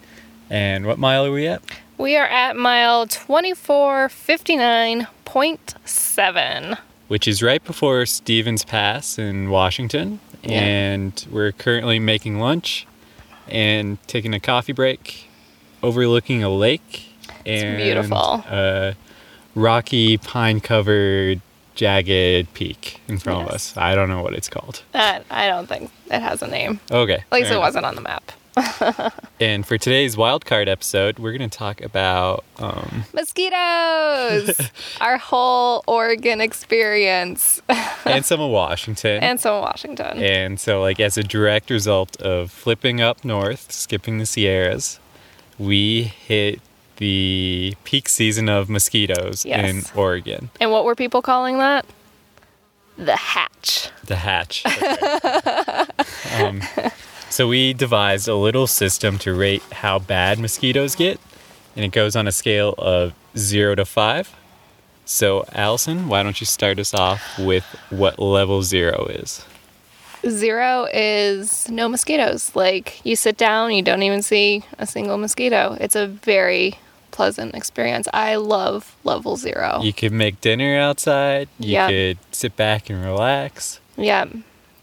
And what mile are we at? We are at mile 2459.7, which is right before Stevens Pass in Washington. Yeah. And we're currently making lunch and taking a coffee break overlooking a lake. And, it's beautiful. Uh, rocky, pine covered, jagged peak in front of us. I don't know what it's called. Uh, I don't think it has a name. Okay. At least it enough. wasn't on the map. And for today's wildcard episode, we're going to talk about um, Mosquitoes! Our whole Oregon experience. and some of Washington. and some of Washington. And so, like, as a direct result of flipping up north, skipping the Sierras, we hit the peak season of mosquitoes Yes. in Oregon. And what were people calling that? The hatch. The hatch. um, so we devised a little system to rate how bad mosquitoes get, and it goes on a scale of zero to five. So, Allison, why don't you start us off with what level zero is? Zero is no mosquitoes. Like you sit down, you don't even see a single mosquito. It's a very pleasant experience. I love level zero. You could make dinner outside. You Yeah. could sit back and relax. Yeah.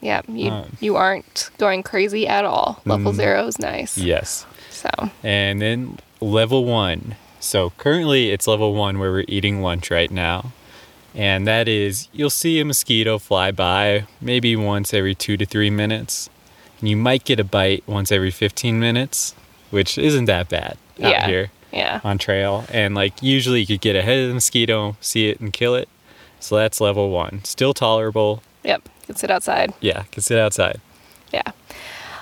Yeah. You Um, you aren't going crazy at all. Level Mm. zero is nice. Yes. So And then level one. So currently it's level one where we're eating lunch right now. And that is you'll see a mosquito fly by maybe once every two to three minutes. And you might get a bite once every 15 minutes, which isn't that bad out Yeah. here Yeah. on trail. And like usually you could get ahead of the mosquito, see it, and kill it. So that's level one. Still tolerable. Yep. Can sit outside. Yeah, can sit outside. Yeah.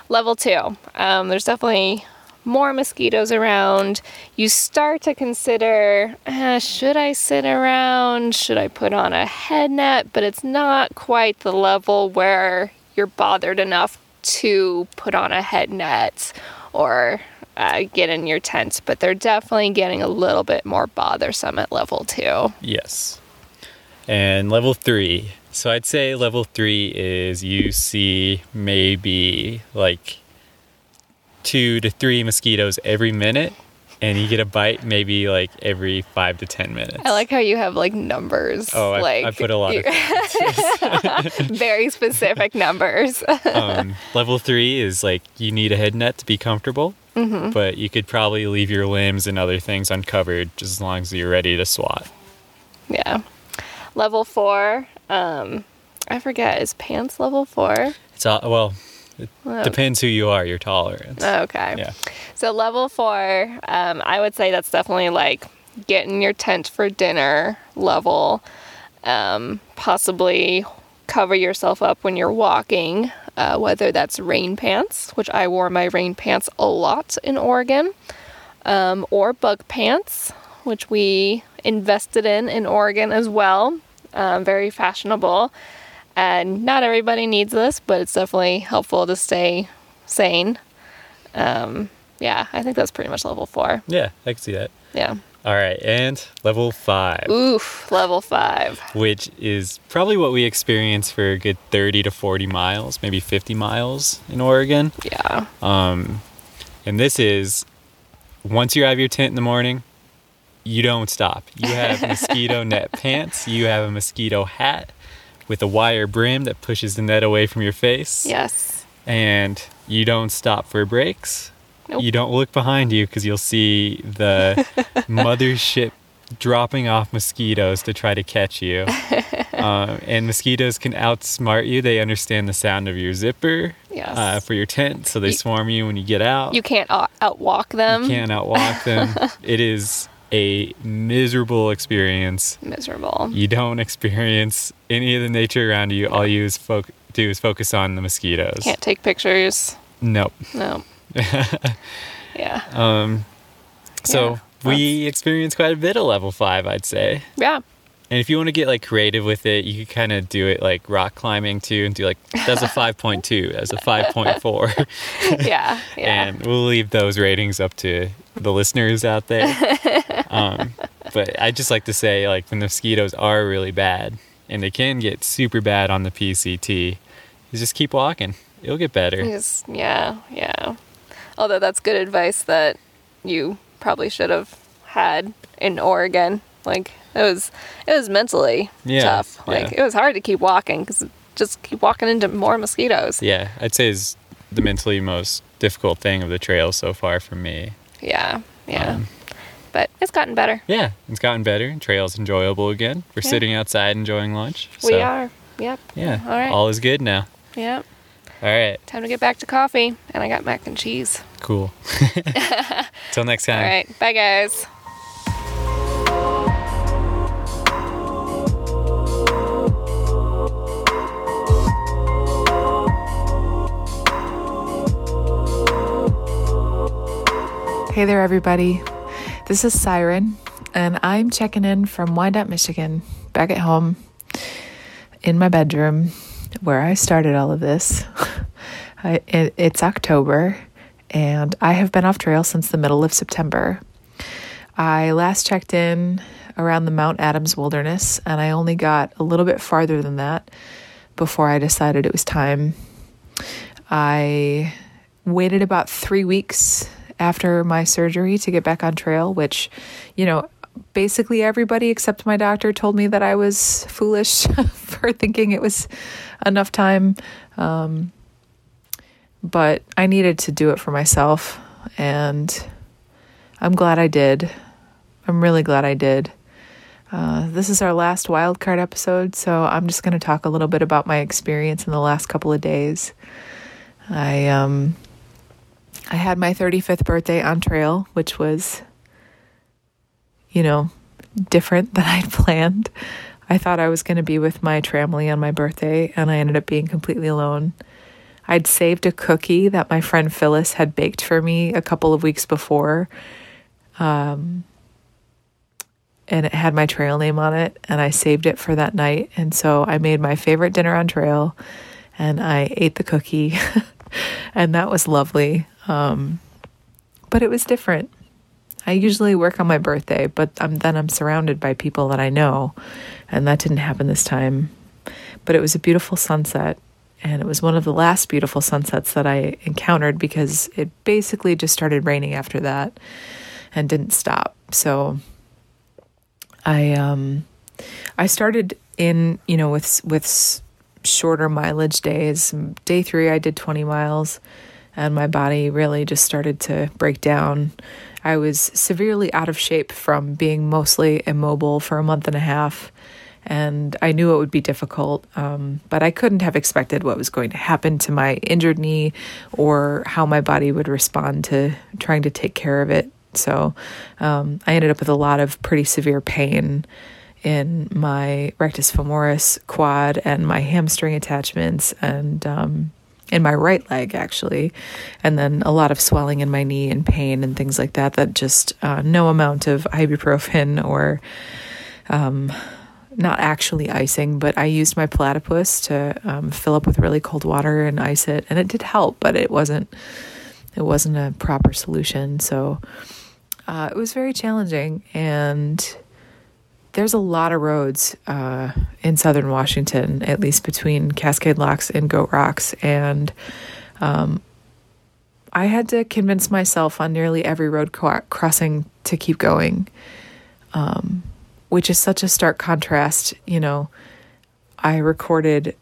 Level two, um, there's definitely more mosquitoes around. You start to consider eh, should I sit around? Should I put on a head net? But it's not quite the level where you're bothered enough to put on a head net or uh, get in your tent. But they're definitely getting a little bit more bothersome at level two. Yes. And level three. So I'd say level three is you see maybe like two to three mosquitoes every minute, and you get a bite maybe like every five to ten minutes. I like how you have like numbers. Oh, I- like I put a lot of very specific numbers. um, level three is like you need a head net to be comfortable, Mhm. but you could probably leave your limbs and other things uncovered just as long as you're ready to swat. Yeah. Level four. Um, I forget. Is pants level four? It's all, well, it Oh. depends who you are, your tolerance. Okay. Yeah. So level four, um, I would say that's definitely like getting your tent for dinner level. Um, possibly cover yourself up when you're walking, uh, whether that's rain pants, which I wore my rain pants a lot in Oregon, um, or bug pants, which we invested in in Oregon as well. Um, very fashionable. And not everybody needs this, but it's definitely helpful to stay sane. Um, yeah, I think that's pretty much level four. Yeah, I can see that. Yeah. All right, and level five, Oof, level five. which is probably what we experience for a good 30 to 40 miles, maybe 50 miles in Oregon. Yeah. Um, and this is once you're out of your tent in the morning, you don't stop. You have mosquito net pants, you have a mosquito hat with a wire brim that pushes the net away from your face. Yes. And you don't stop for breaks. Nope. You don't look behind you because you'll see the mothership dropping off mosquitoes to try to catch you. um, and mosquitoes can outsmart you. They understand the sound of your zipper Yes. uh, for your tent, so they swarm you when you get out. You can't out- outwalk them. You can't outwalk them. it is a miserable experience. Miserable. You don't experience any of the nature around you. All you is foc- do is focus on the mosquitoes. Can't take pictures. Nope. No. yeah. Um, so we experience quite a bit of level five, I'd say. Yeah. And if you want to get like creative with it, you could kind of do it like rock climbing too, and do like that's a five point two, that's a five point four. Yeah. Yeah. and we'll leave those ratings up to the listeners out there. um, but I just like to say, like, when the mosquitoes are really bad, and they can get super bad on the PCT, just keep walking. It'll get better. Just- yeah. Yeah. Although that's good advice that you probably should have had in Oregon. Like it was, it was mentally Yeah, tough. Like yeah. it was hard to keep walking because just keep walking into more mosquitoes. Yeah, I'd say is the mentally most difficult thing of the trail so far for me. Yeah, yeah. Um, but it's gotten better. Yeah, it's gotten better. Trail's enjoyable again. We're Yeah. sitting outside enjoying lunch. We are. Yep. Yeah. All right. All is good now. Yep. All right. Time to get back to coffee, and I got mac and cheese. Cool. Till next time. All right. Bye, guys. Hey there, everybody. This is Siren, and I'm checking in from Wyandotte, Michigan, back at home in my bedroom where I started all of this. I, it, it's October, and I have been off trail since the middle of September. I last checked in around the Mount Adams Wilderness, and I only got a little bit farther than that before I decided it was time. I waited about three weeks after my surgery to get back on trail, which, you know, basically everybody except my doctor told me that I was foolish for thinking it was enough time. Um, but I needed to do it for myself, and I'm glad I did. I'm really glad I did. Uh, this is our last wildcard episode, so I'm just going to talk a little bit about my experience in the last couple of days. I um, I had my 35th birthday on trail, which was, you know, different than I'd planned. I thought I was going to be with my family on my birthday, and I ended up being completely alone. I'd saved a cookie that my friend Phyllis had baked for me a couple of weeks before. Um, and it had my trail name on it, and I saved it for that night. And so I made my favorite dinner on trail, and I ate the cookie, and that was lovely. Um, but it was different. I usually work on my birthday, but I'm, then I'm surrounded by people that I know, and that didn't happen this time. But it was a beautiful sunset, and it was one of the last beautiful sunsets that I encountered because it basically just started raining after that and didn't stop. So I um I started in, you know, with with shorter mileage days. Day 3 I did 20 miles and my body really just started to break down. I was severely out of shape from being mostly immobile for a month and a half, and I knew it would be difficult, um, but I couldn't have expected what was going to happen to my injured knee or how my body would respond to trying to take care of it. So um, I ended up with a lot of pretty severe pain in my rectus femoris quad and my hamstring attachments and um, in my right leg actually and then a lot of swelling in my knee and pain and things like that that just uh, no amount of ibuprofen or um, not actually icing but i used my platypus to um, fill up with really cold water and ice it and it did help but it wasn't it wasn't a proper solution so uh, it was very challenging and there's a lot of roads uh, in southern Washington, at least between Cascade Locks and Goat Rocks. And um, I had to convince myself on nearly every road co- crossing to keep going, um, which is such a stark contrast. You know, I recorded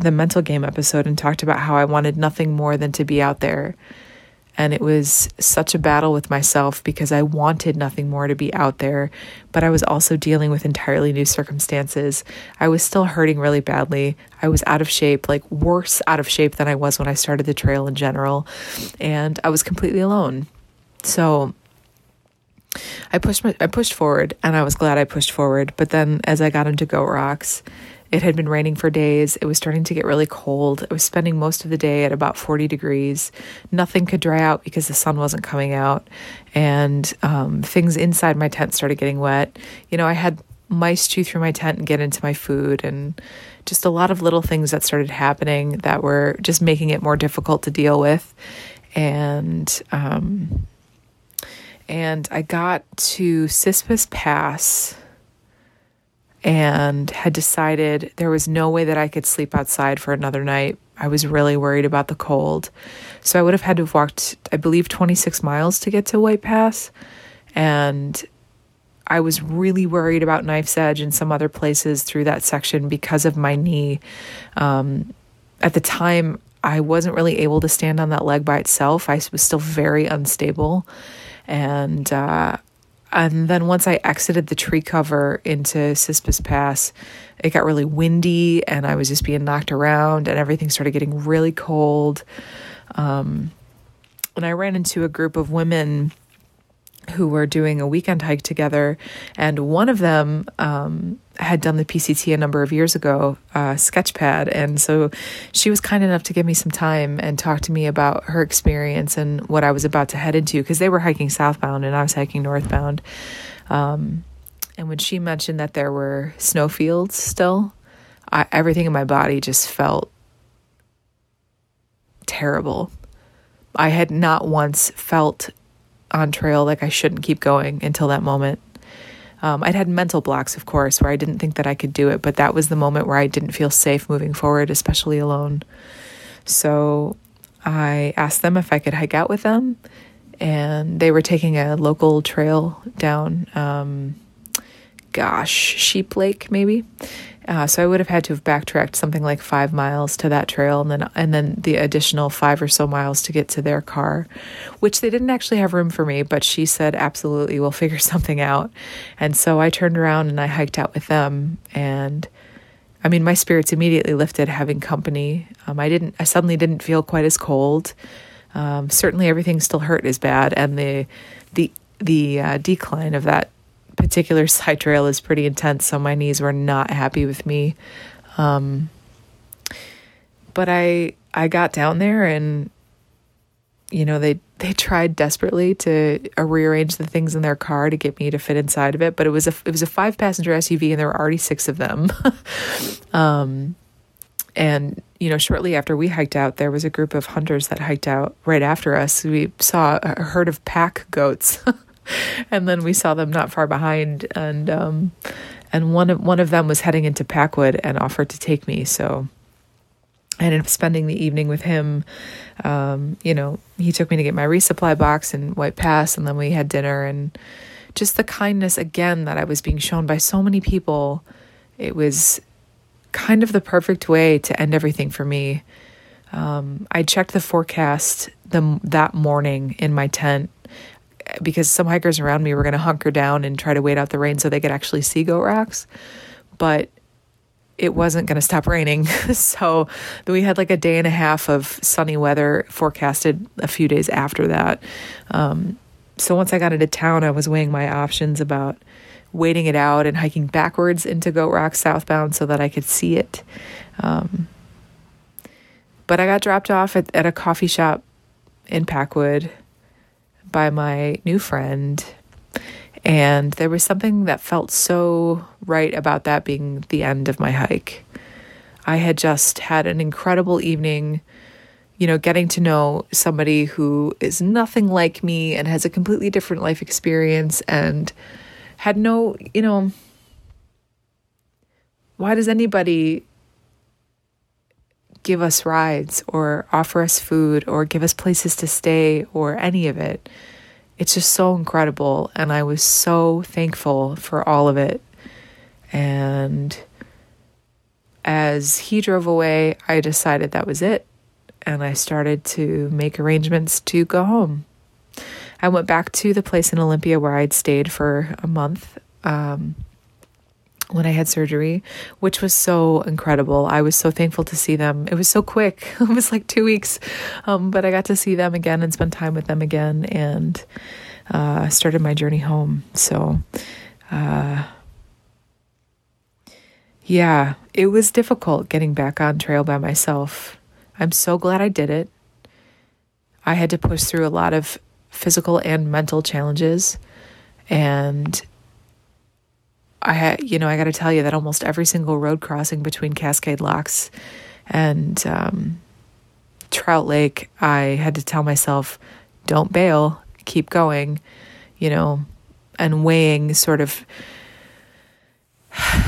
the mental game episode and talked about how I wanted nothing more than to be out there. And it was such a battle with myself because I wanted nothing more to be out there, but I was also dealing with entirely new circumstances. I was still hurting really badly. I was out of shape, like worse out of shape than I was when I started the trail in general. And I was completely alone. So I pushed my, I pushed forward and I was glad I pushed forward. But then as I got into Goat Rocks, it had been raining for days. It was starting to get really cold. I was spending most of the day at about 40 degrees. Nothing could dry out because the sun wasn't coming out. And um, things inside my tent started getting wet. You know, I had mice chew through my tent and get into my food, and just a lot of little things that started happening that were just making it more difficult to deal with. And, um, and I got to Cispus Pass and had decided there was no way that I could sleep outside for another night. I was really worried about the cold. So I would have had to have walked, I believe, 26 miles to get to White Pass. And I was really worried about Knife's Edge and some other places through that section because of my knee. Um, at the time, I wasn't really able to stand on that leg by itself. I was still very unstable. And uh, and then once I exited the tree cover into Cispus Pass, it got really windy and I was just being knocked around and everything started getting really cold. Um, and I ran into a group of women who were doing a weekend hike together, and one of them um, had done the PCT a number of years ago, uh, Sketchpad, and so she was kind enough to give me some time and talk to me about her experience and what I was about to head into because they were hiking southbound and I was hiking northbound. Um, and when she mentioned that there were snowfields still, I, everything in my body just felt terrible. I had not once felt on trail like I shouldn't keep going until that moment. Um, I'd had mental blocks, of course, where I didn't think that I could do it, but that was the moment where I didn't feel safe moving forward, especially alone. So I asked them if I could hike out with them, and they were taking a local trail down, um, gosh, Sheep Lake, maybe. Uh, so I would have had to have backtracked something like five miles to that trail, and then and then the additional five or so miles to get to their car, which they didn't actually have room for me. But she said, "Absolutely, we'll figure something out." And so I turned around and I hiked out with them, and I mean, my spirits immediately lifted having company. Um, I didn't. I suddenly didn't feel quite as cold. Um, certainly, everything still hurt as bad, and the the the uh, decline of that particular side trail is pretty intense, so my knees were not happy with me. Um, but I I got down there and you know they they tried desperately to uh, rearrange the things in their car to get me to fit inside of it, but it was a it was a five passenger SUV and there were already six of them. um, and you know, shortly after we hiked out, there was a group of hunters that hiked out right after us. We saw a herd of pack goats. and then we saw them not far behind, and um, and one of one of them was heading into Packwood and offered to take me. So I ended up spending the evening with him. Um, you know, he took me to get my resupply box in White Pass, and then we had dinner and just the kindness again that I was being shown by so many people. It was kind of the perfect way to end everything for me. Um, I checked the forecast the that morning in my tent because some hikers around me were going to hunker down and try to wait out the rain so they could actually see goat rocks. But it wasn't going to stop raining. so we had like a day and a half of sunny weather forecasted a few days after that. Um, so once I got into town, I was weighing my options about waiting it out and hiking backwards into Goat Rock southbound so that I could see it. Um, but I got dropped off at, at a coffee shop in Packwood by my new friend. And there was something that felt so right about that being the end of my hike. I had just had an incredible evening, you know, getting to know somebody who is nothing like me and has a completely different life experience and had no, you know, why does anybody give us rides or offer us food or give us places to stay or any of it. It's just so incredible. And I was so thankful for all of it. And as he drove away, I decided that was it. And I started to make arrangements to go home. I went back to the place in Olympia where I'd stayed for a month. Um, when I had surgery, which was so incredible. I was so thankful to see them. It was so quick. It was like two weeks, um, but I got to see them again and spend time with them again, and uh, started my journey home. So, uh, yeah, it was difficult getting back on trail by myself. I'm so glad I did it. I had to push through a lot of physical and mental challenges, and I you know, I got to tell you that almost every single road crossing between Cascade Locks and um, Trout Lake, I had to tell myself, don't bail, keep going, you know, and weighing sort of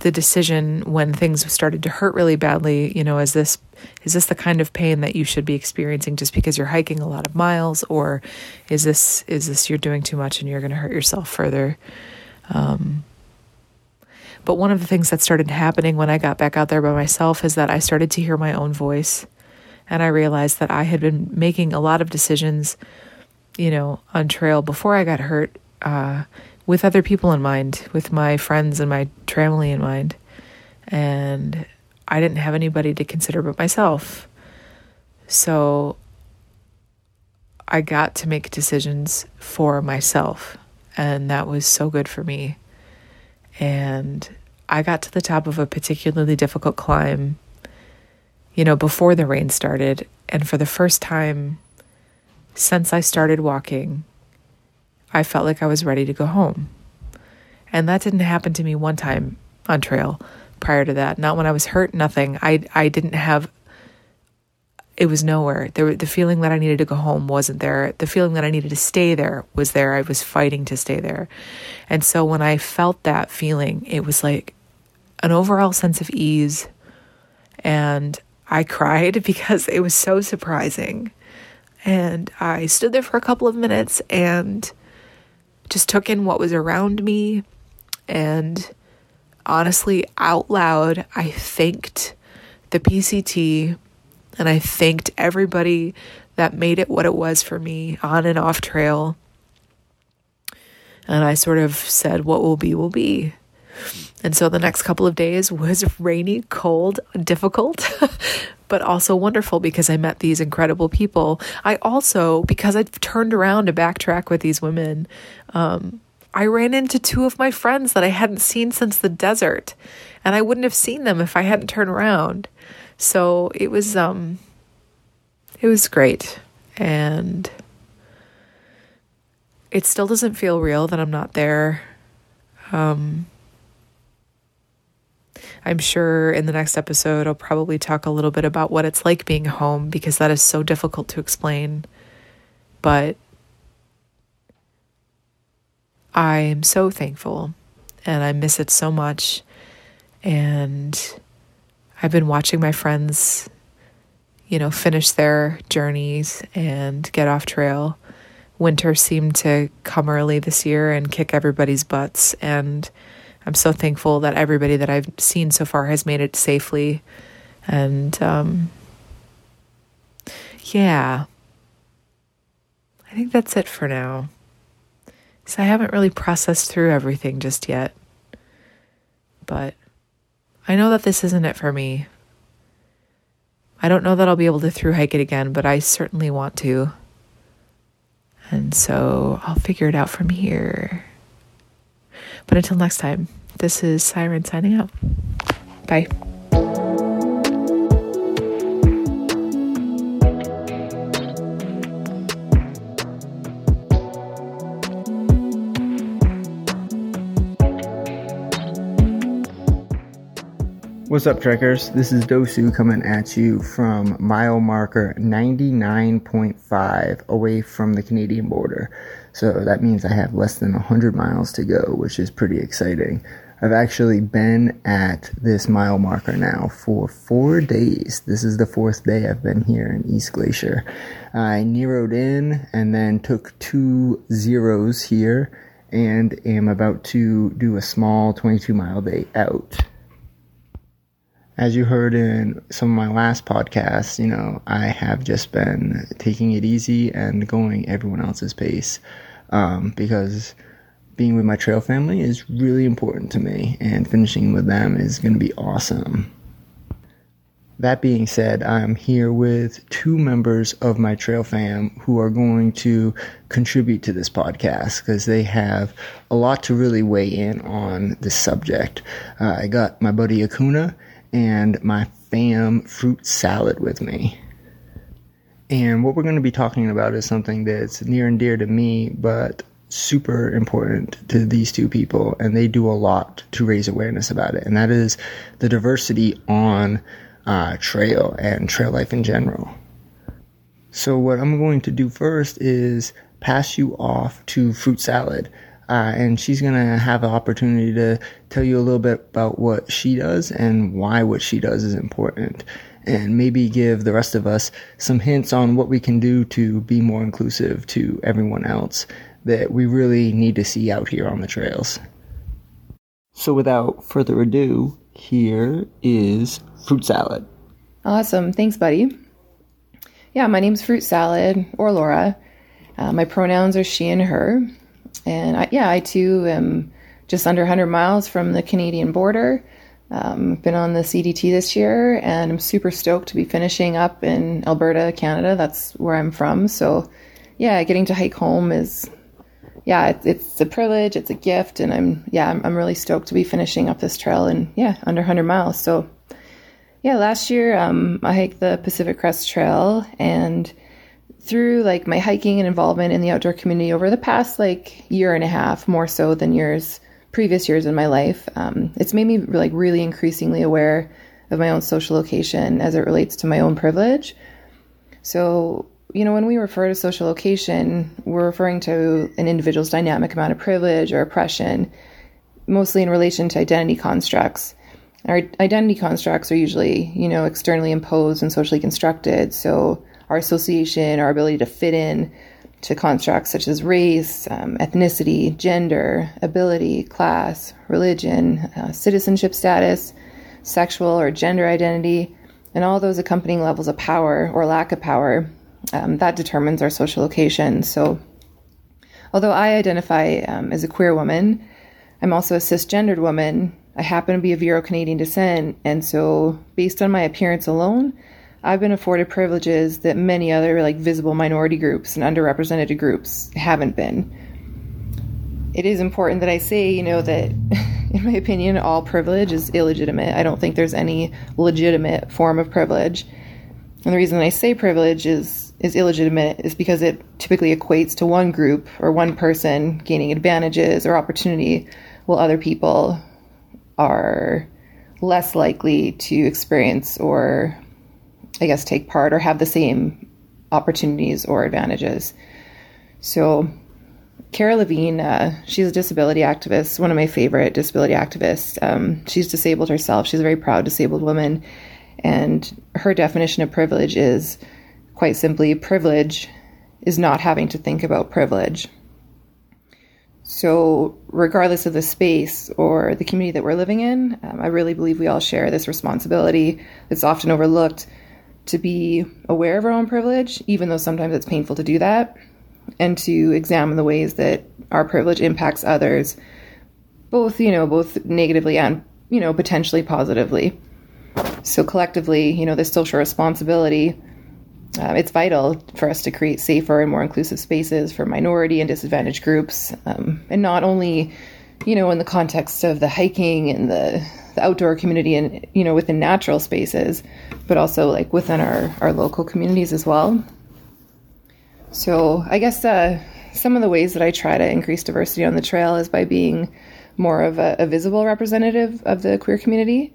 the decision when things started to hurt really badly, you know, is this is this the kind of pain that you should be experiencing just because you're hiking a lot of miles or is this is this you're doing too much and you're going to hurt yourself further? Um, but one of the things that started happening when I got back out there by myself is that I started to hear my own voice. And I realized that I had been making a lot of decisions, you know, on trail before I got hurt uh, with other people in mind, with my friends and my family in mind. And I didn't have anybody to consider but myself. So I got to make decisions for myself. And that was so good for me. And I got to the top of a particularly difficult climb, you know, before the rain started. And for the first time since I started walking, I felt like I was ready to go home. And that didn't happen to me one time on trail prior to that. Not when I was hurt, nothing. I I didn't have it was nowhere. There the feeling that I needed to go home wasn't there. The feeling that I needed to stay there was there. I was fighting to stay there. And so when I felt that feeling, it was like an overall sense of ease and I cried because it was so surprising. And I stood there for a couple of minutes and just took in what was around me. And honestly, out loud, I thanked the PCT and I thanked everybody that made it what it was for me on and off trail. And I sort of said, What will be, will be. And so the next couple of days was rainy, cold, difficult, but also wonderful because I met these incredible people. I also, because I turned around to backtrack with these women, um, I ran into two of my friends that I hadn't seen since the desert, and I wouldn't have seen them if I hadn't turned around. So it was, um, it was great, and it still doesn't feel real that I'm not there. Um, I'm sure in the next episode, I'll probably talk a little bit about what it's like being home because that is so difficult to explain. But I'm so thankful and I miss it so much. And I've been watching my friends, you know, finish their journeys and get off trail. Winter seemed to come early this year and kick everybody's butts. And I'm so thankful that everybody that I've seen so far has made it safely. And um, yeah, I think that's it for now. So I haven't really processed through everything just yet. But I know that this isn't it for me. I don't know that I'll be able to through hike it again, but I certainly want to. And so I'll figure it out from here. But until next time, this is Siren signing out. Bye. What's up, trekkers? This is Dosu coming at you from mile marker 99.5 away from the Canadian border. So that means I have less than 100 miles to go, which is pretty exciting. I've actually been at this mile marker now for four days. This is the fourth day I've been here in East Glacier. I narrowed in and then took two zeros here and am about to do a small 22 mile day out as you heard in some of my last podcasts, you know, I have just been taking it easy and going everyone else's pace um, because being with my trail family is really important to me, and finishing with them is going to be awesome. That being said, I'm here with two members of my trail fam who are going to contribute to this podcast because they have a lot to really weigh in on this subject. Uh, I got my buddy Akuna and my fam fruit salad with me. And what we're going to be talking about is something that's near and dear to me, but super important to these two people. And they do a lot to raise awareness about it. And that is the diversity on uh, trail and trail life in general. So, what I'm going to do first is pass you off to fruit salad. Uh, and she's going to have an opportunity to tell you a little bit about what she does and why what she does is important. And maybe give the rest of us some hints on what we can do to be more inclusive to everyone else that we really need to see out here on the trails. So, without further ado, here is fruit salad. Awesome. Thanks, buddy. Yeah, my name's Fruit Salad or Laura. Uh, my pronouns are she and her. And I, yeah, I too am just under 100 miles from the Canadian border. Um, been on the CDT this year, and I'm super stoked to be finishing up in Alberta, Canada. That's where I'm from. So, yeah, getting to hike home is, yeah, it's, it's a privilege, it's a gift, and I'm, yeah, I'm, I'm really stoked to be finishing up this trail and yeah, under 100 miles. So, yeah, last year um, I hiked the Pacific Crest Trail, and through like my hiking and involvement in the outdoor community over the past like year and a half, more so than years previous years in my life, um, it's made me like really increasingly aware of my own social location as it relates to my own privilege. So, you know, when we refer to social location, we're referring to an individual's dynamic amount of privilege or oppression, mostly in relation to identity constructs. Our identity constructs are usually, you know, externally imposed and socially constructed. So, our association, our ability to fit in, to constructs such as race, um, ethnicity, gender, ability, class, religion, uh, citizenship status, sexual or gender identity, and all those accompanying levels of power or lack of power. Um, that determines our social location. So, although I identify um, as a queer woman, I'm also a cisgendered woman. I happen to be of Euro Canadian descent, and so based on my appearance alone, I've been afforded privileges that many other like visible minority groups and underrepresented groups haven't been. It is important that I say, you know, that in my opinion, all privilege is illegitimate. I don't think there's any legitimate form of privilege. And the reason I say privilege is is illegitimate is because it typically equates to one group or one person gaining advantages or opportunity while other people are less likely to experience or I guess, take part or have the same opportunities or advantages. So, Kara Levine, uh, she's a disability activist, one of my favorite disability activists. Um, she's disabled herself. She's a very proud disabled woman. And her definition of privilege is quite simply privilege is not having to think about privilege. So, regardless of the space or the community that we're living in, um, I really believe we all share this responsibility that's often overlooked to be aware of our own privilege, even though sometimes it's painful to do that, and to examine the ways that our privilege impacts others, both, you know, both negatively and, you know, potentially positively. So collectively, you know, this social responsibility, uh, it's vital for us to create safer and more inclusive spaces for minority and disadvantaged groups, um, and not only, you know, in the context of the hiking and the the outdoor community and you know within natural spaces, but also like within our our local communities as well. So I guess uh, some of the ways that I try to increase diversity on the trail is by being more of a, a visible representative of the queer community.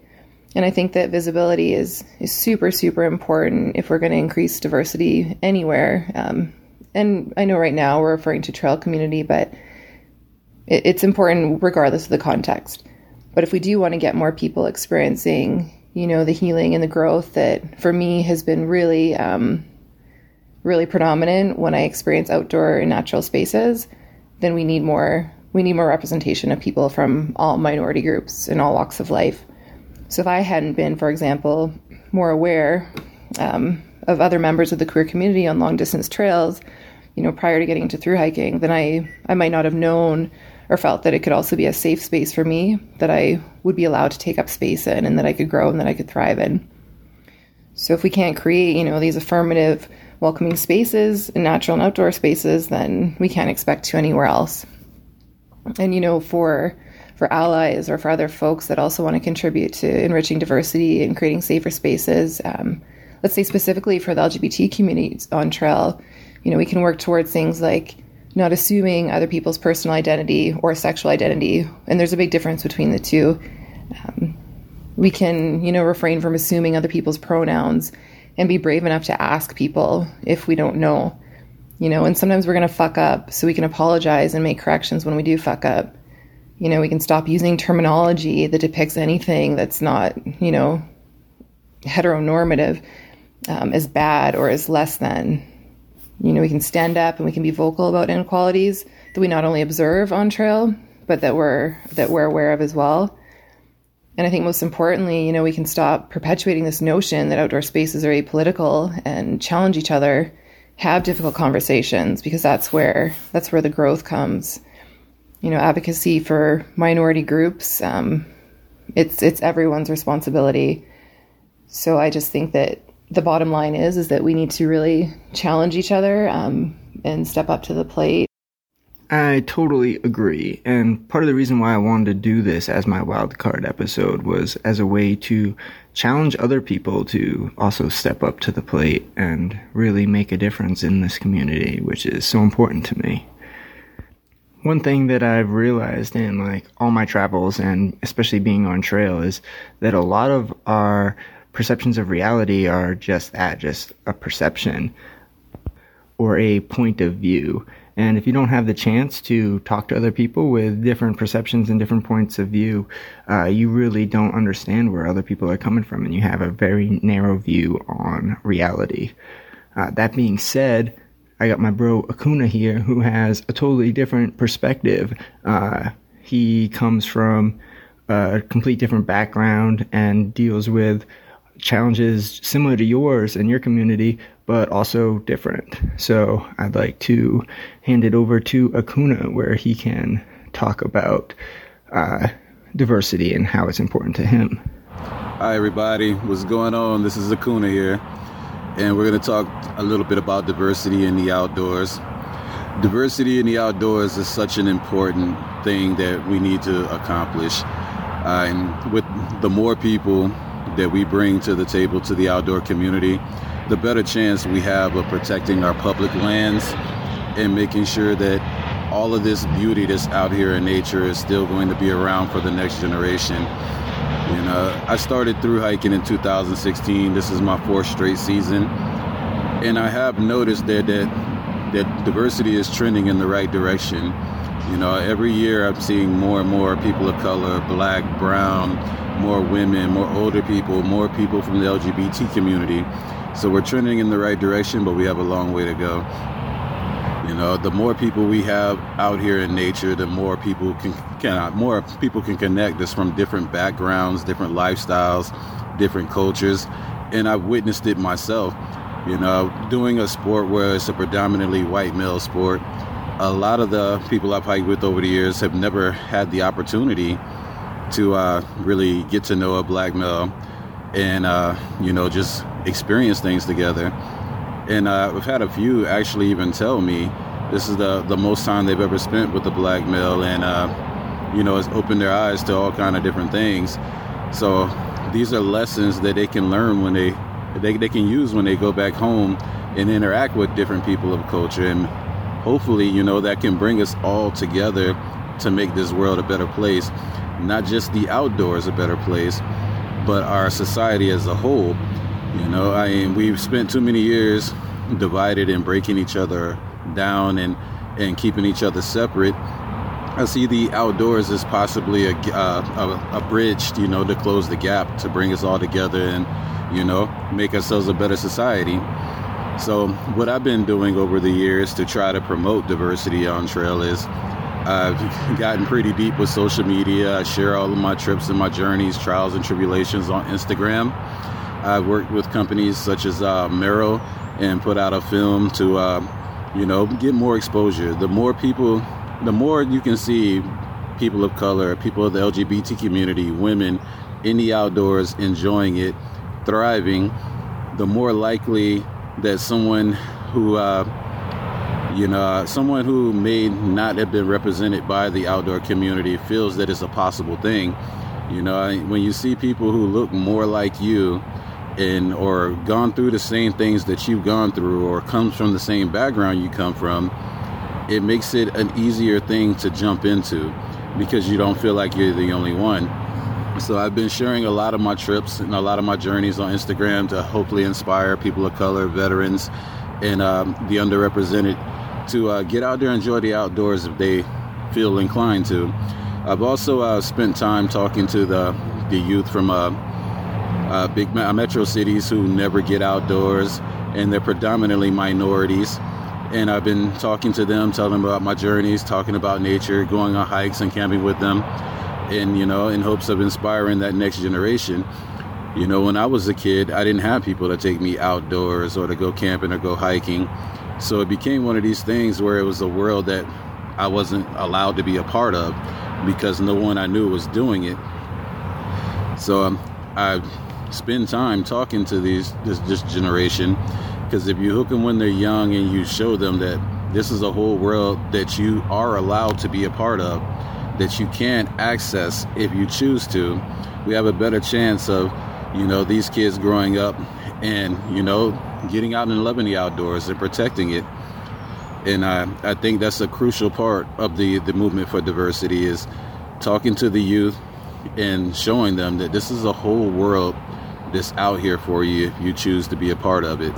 And I think that visibility is is super super important if we're going to increase diversity anywhere. Um, and I know right now we're referring to trail community, but it, it's important regardless of the context. But if we do want to get more people experiencing, you know, the healing and the growth that for me has been really, um, really predominant when I experience outdoor and natural spaces, then we need more. We need more representation of people from all minority groups in all walks of life. So if I hadn't been, for example, more aware um, of other members of the queer community on long distance trails, you know, prior to getting into through hiking, then I I might not have known or felt that it could also be a safe space for me that I would be allowed to take up space in and that I could grow and that I could thrive in. So if we can't create, you know, these affirmative, welcoming spaces and natural and outdoor spaces, then we can't expect to anywhere else. And you know, for for allies or for other folks that also want to contribute to enriching diversity and creating safer spaces, um, let's say specifically for the LGBT communities on trail, you know, we can work towards things like not assuming other people's personal identity or sexual identity. And there's a big difference between the two. Um, we can, you know, refrain from assuming other people's pronouns and be brave enough to ask people if we don't know. You know, and sometimes we're going to fuck up, so we can apologize and make corrections when we do fuck up. You know, we can stop using terminology that depicts anything that's not, you know, heteronormative um, as bad or as less than you know, we can stand up and we can be vocal about inequalities that we not only observe on trail, but that we're that we're aware of as well. And I think most importantly, you know, we can stop perpetuating this notion that outdoor spaces are apolitical and challenge each other, have difficult conversations because that's where that's where the growth comes. you know, advocacy for minority groups. Um, it's it's everyone's responsibility. So I just think that the bottom line is is that we need to really challenge each other um, and step up to the plate. I totally agree. And part of the reason why I wanted to do this as my wildcard episode was as a way to challenge other people to also step up to the plate and really make a difference in this community, which is so important to me. One thing that I've realized in like all my travels and especially being on trail is that a lot of our perceptions of reality are just that, just a perception or a point of view. And if you don't have the chance to talk to other people with different perceptions and different points of view, uh, you really don't understand where other people are coming from, and you have a very narrow view on reality. Uh, that being said, I got my bro Akuna here, who has a totally different perspective. Uh, he comes from a complete different background and deals with challenges similar to yours in your community, but also different. So I'd like to hand it over to Akuna, where he can talk about uh, diversity and how it's important to him. Hi, everybody. What's going on? This is Akuna here, and we're going to talk a little bit about diversity in the outdoors. Diversity in the outdoors is such an important thing that we need to accomplish. Uh, and with the more people that we bring to the table to the outdoor community, the better chance we have of protecting our public lands and making sure that all of this beauty that's out here in nature is still going to be around for the next generation. You uh, know, I started through hiking in 2016. This is my fourth straight season, and I have noticed that that that diversity is trending in the right direction. You know, every year I'm seeing more and more people of color, black, brown, more women, more older people, more people from the LGBT community so we're trending in the right direction, but we have a long way to go. You know, the more people we have out here in nature, the more people can, can uh, more people can connect us from different backgrounds, different lifestyles, different cultures, and I've witnessed it myself. You know, doing a sport where it's a predominantly white male sport, a lot of the people I've hiked with over the years have never had the opportunity to uh, really get to know a black male and uh, you know just experience things together. And uh, I've had a few actually even tell me this is the the most time they've ever spent with a black male, and uh, you know it's opened their eyes to all kind of different things. So these are lessons that they can learn when they they, they can use when they go back home and interact with different people of culture and hopefully you know that can bring us all together to make this world a better place not just the outdoors a better place but our society as a whole. You know, I mean, we've spent too many years divided and breaking each other down and and keeping each other separate. I see the outdoors as possibly a, uh, a, a bridge, you know, to close the gap, to bring us all together and, you know, make ourselves a better society. So, what I've been doing over the years to try to promote diversity on trail is I've gotten pretty deep with social media. I share all of my trips and my journeys, trials and tribulations on Instagram. I've worked with companies such as uh, Merrell and put out a film to, uh, you know, get more exposure. The more people, the more you can see people of color, people of the LGBT community, women in the outdoors enjoying it, thriving, the more likely that someone who uh, you know, someone who may not have been represented by the outdoor community feels that it's a possible thing. You know, when you see people who look more like you and or gone through the same things that you've gone through or comes from the same background you come from, it makes it an easier thing to jump into because you don't feel like you're the only one. So I've been sharing a lot of my trips and a lot of my journeys on Instagram to hopefully inspire people of color, veterans, and um, the underrepresented to uh, get out there and enjoy the outdoors if they feel inclined to. I've also uh, spent time talking to the the youth from uh, uh big metro cities who never get outdoors, and they're predominantly minorities. And I've been talking to them, telling them about my journeys, talking about nature, going on hikes and camping with them, and you know, in hopes of inspiring that next generation. You know, when I was a kid, I didn't have people to take me outdoors or to go camping or go hiking. So it became one of these things where it was a world that I wasn't allowed to be a part of because no one I knew was doing it. So um, I spend time talking to these this, this generation because if you hook them when they're young and you show them that this is a whole world that you are allowed to be a part of, that you can access if you choose to, we have a better chance of, you know, these kids growing up and, you know, getting out and loving the outdoors and protecting it. And I, I think that's a crucial part of the, the movement for diversity is talking to the youth and showing them that this is a whole world that's out here for you if you choose to be a part of it.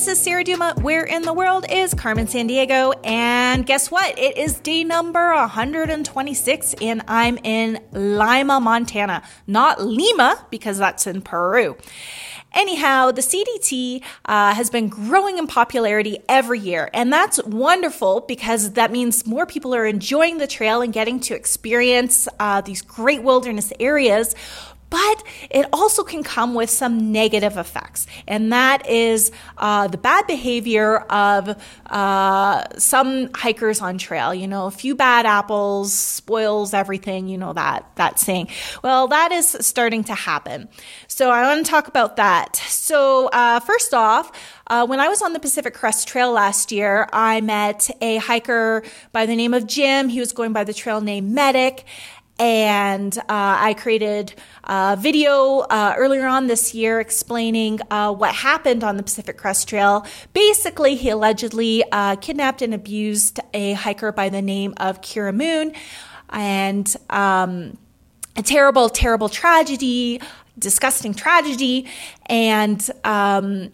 This is Sarah Duma. Where in the world is Carmen Sandiego? And guess what? It is day number 126, and I'm in Lima, Montana. Not Lima, because that's in Peru. Anyhow, the CDT uh, has been growing in popularity every year, and that's wonderful because that means more people are enjoying the trail and getting to experience uh, these great wilderness areas but it also can come with some negative effects, and that is uh, the bad behavior of uh, some hikers on trail. You know, a few bad apples spoils everything. You know that that saying. Well, that is starting to happen. So I want to talk about that. So uh, first off. Uh, when I was on the Pacific Crest Trail last year, I met a hiker by the name of Jim. He was going by the trail name Medic, and uh, I created a video uh, earlier on this year explaining uh, what happened on the Pacific Crest Trail. Basically, he allegedly uh, kidnapped and abused a hiker by the name of Kira Moon, and um, a terrible, terrible tragedy, disgusting tragedy, and um,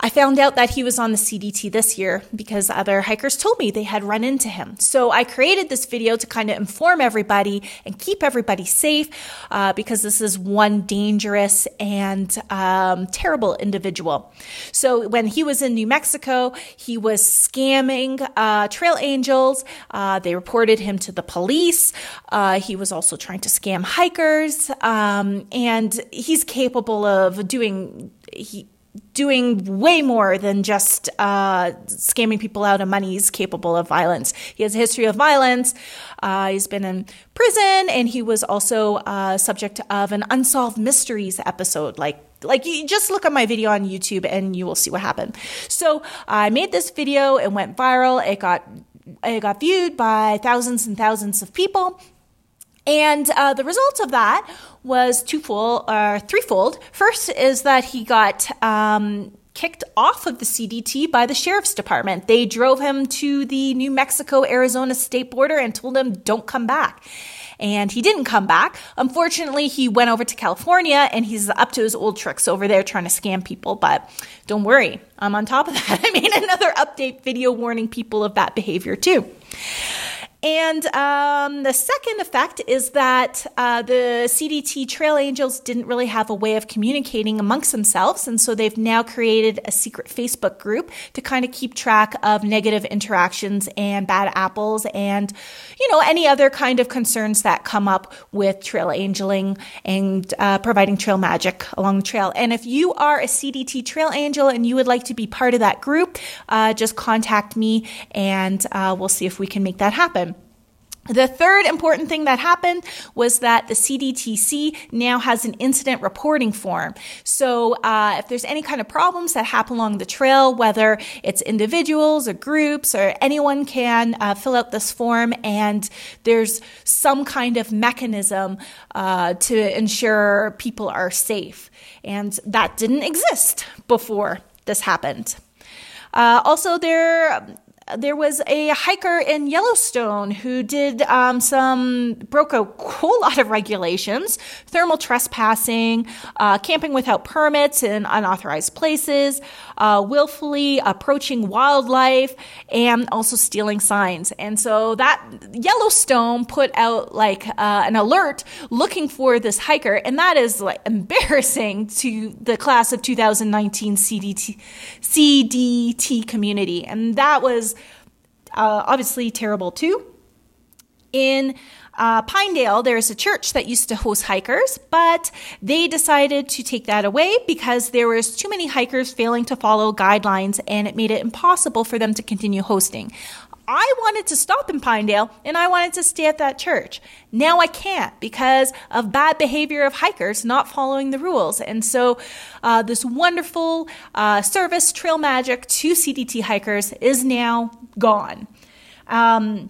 I found out that he was on the CDT this year because other hikers told me they had run into him. So I created this video to kind of inform everybody and keep everybody safe uh, because this is one dangerous and um, terrible individual. So when he was in New Mexico, he was scamming uh, trail angels. Uh, they reported him to the police. Uh, he was also trying to scam hikers, um, and he's capable of doing. He, doing way more than just uh, scamming people out of money. He's capable of violence. He has a history of violence. Uh, he's been in prison, and he was also uh, subject of an unsolved mysteries episode. Like, like you just look at my video on YouTube, and you will see what happened. So I made this video. It went viral. It got it got viewed by thousands and thousands of people. And uh, the result of that was twofold, uh, threefold. First is that he got um, kicked off of the CDT by the sheriff's department. They drove him to the New Mexico Arizona state border and told him, don't come back. And he didn't come back. Unfortunately, he went over to California and he's up to his old tricks over there trying to scam people. But don't worry, I'm on top of that. I made another update video warning people of that behavior too. And um, the second effect is that uh, the CDT Trail Angels didn't really have a way of communicating amongst themselves. And so they've now created a secret Facebook group to kind of keep track of negative interactions and bad apples and, you know, any other kind of concerns that come up with trail angeling and uh, providing trail magic along the trail. And if you are a CDT Trail Angel and you would like to be part of that group, uh, just contact me and uh, we'll see if we can make that happen. The third important thing that happened was that the CDTC now has an incident reporting form. So uh, if there's any kind of problems that happen along the trail, whether it's individuals or groups or anyone can uh, fill out this form, and there's some kind of mechanism uh, to ensure people are safe. And that didn't exist before this happened. Uh, also, there there was a hiker in Yellowstone who did um, some broke a whole lot of regulations, thermal trespassing, uh, camping without permits in unauthorized places, uh, willfully approaching wildlife, and also stealing signs. And so that Yellowstone put out like uh, an alert looking for this hiker, and that is like embarrassing to the class of 2019 CDT CDT community, and that was uh, obviously terrible too. In uh, Pinedale, there's a church that used to host hikers, but they decided to take that away because there was too many hikers failing to follow guidelines and it made it impossible for them to continue hosting. I wanted to stop in Pinedale and I wanted to stay at that church. Now I can't because of bad behavior of hikers not following the rules. And so, uh, this wonderful uh, service, Trail Magic to CDT hikers, is now gone. Um,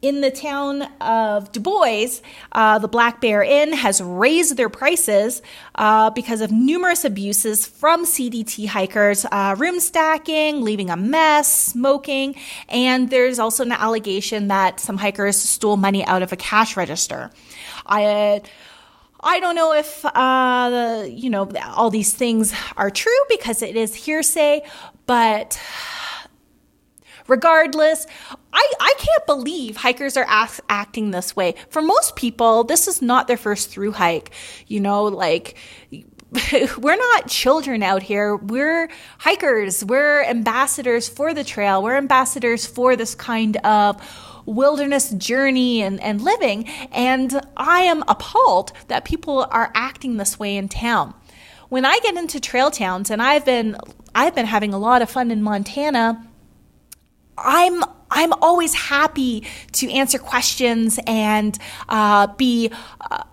in the town of Dubois, uh, the Black Bear Inn has raised their prices uh, because of numerous abuses from CDT hikers, uh, room stacking, leaving a mess, smoking, and there's also an allegation that some hikers stole money out of a cash register. I. I don't know if uh, you know all these things are true because it is hearsay, but regardless, I, I can't believe hikers are act, acting this way. For most people, this is not their first through hike. You know, like, we're not children out here. We're hikers. We're ambassadors for the trail. We're ambassadors for this kind of wilderness journey and, and living. And I am appalled that people are acting this way in town. When I get into trail towns, and I've been I've been having a lot of fun in Montana I'm I'm always happy to answer questions and uh, be uh,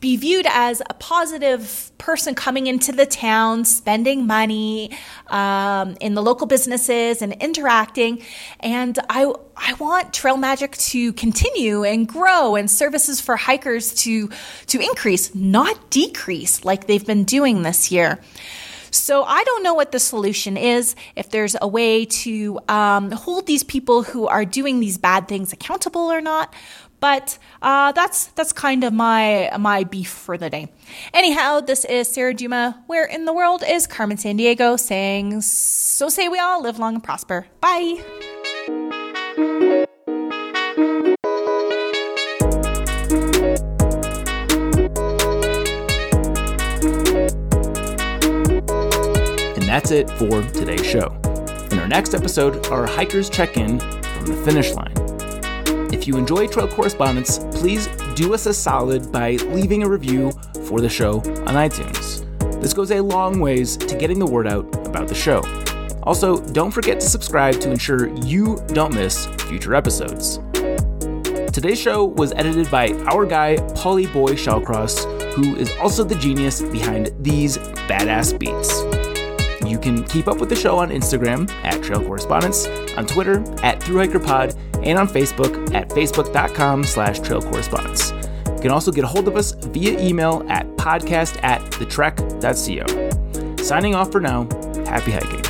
be viewed as a positive person coming into the town, spending money um, in the local businesses and interacting. And I I want Trail Magic to continue and grow, and services for hikers to to increase, not decrease, like they've been doing this year. So I don't know what the solution is, if there's a way to um, hold these people who are doing these bad things accountable or not. But uh, that's that's kind of my my beef for the day. Anyhow, this is Sarah Duma. Where in the world is Carmen Sandiego saying, "So say we all live long and prosper." Bye. That's it for today's show. In our next episode, our hikers check in from the finish line. If you enjoy Trail Correspondence, please do us a solid by leaving a review for the show on iTunes. This goes a long ways to getting the word out about the show. Also, don't forget to subscribe to ensure you don't miss future episodes. Today's show was edited by our guy, Paulie Boy Shallcross, who is also the genius behind these badass beats. Can keep up with the show on Instagram at Trail Correspondence, on Twitter at ThruHikerPod, and on Facebook at facebook.com slash Trail Correspondence. You can also get a hold of us via email at podcast at thetrek.co. Signing off for now, happy hiking.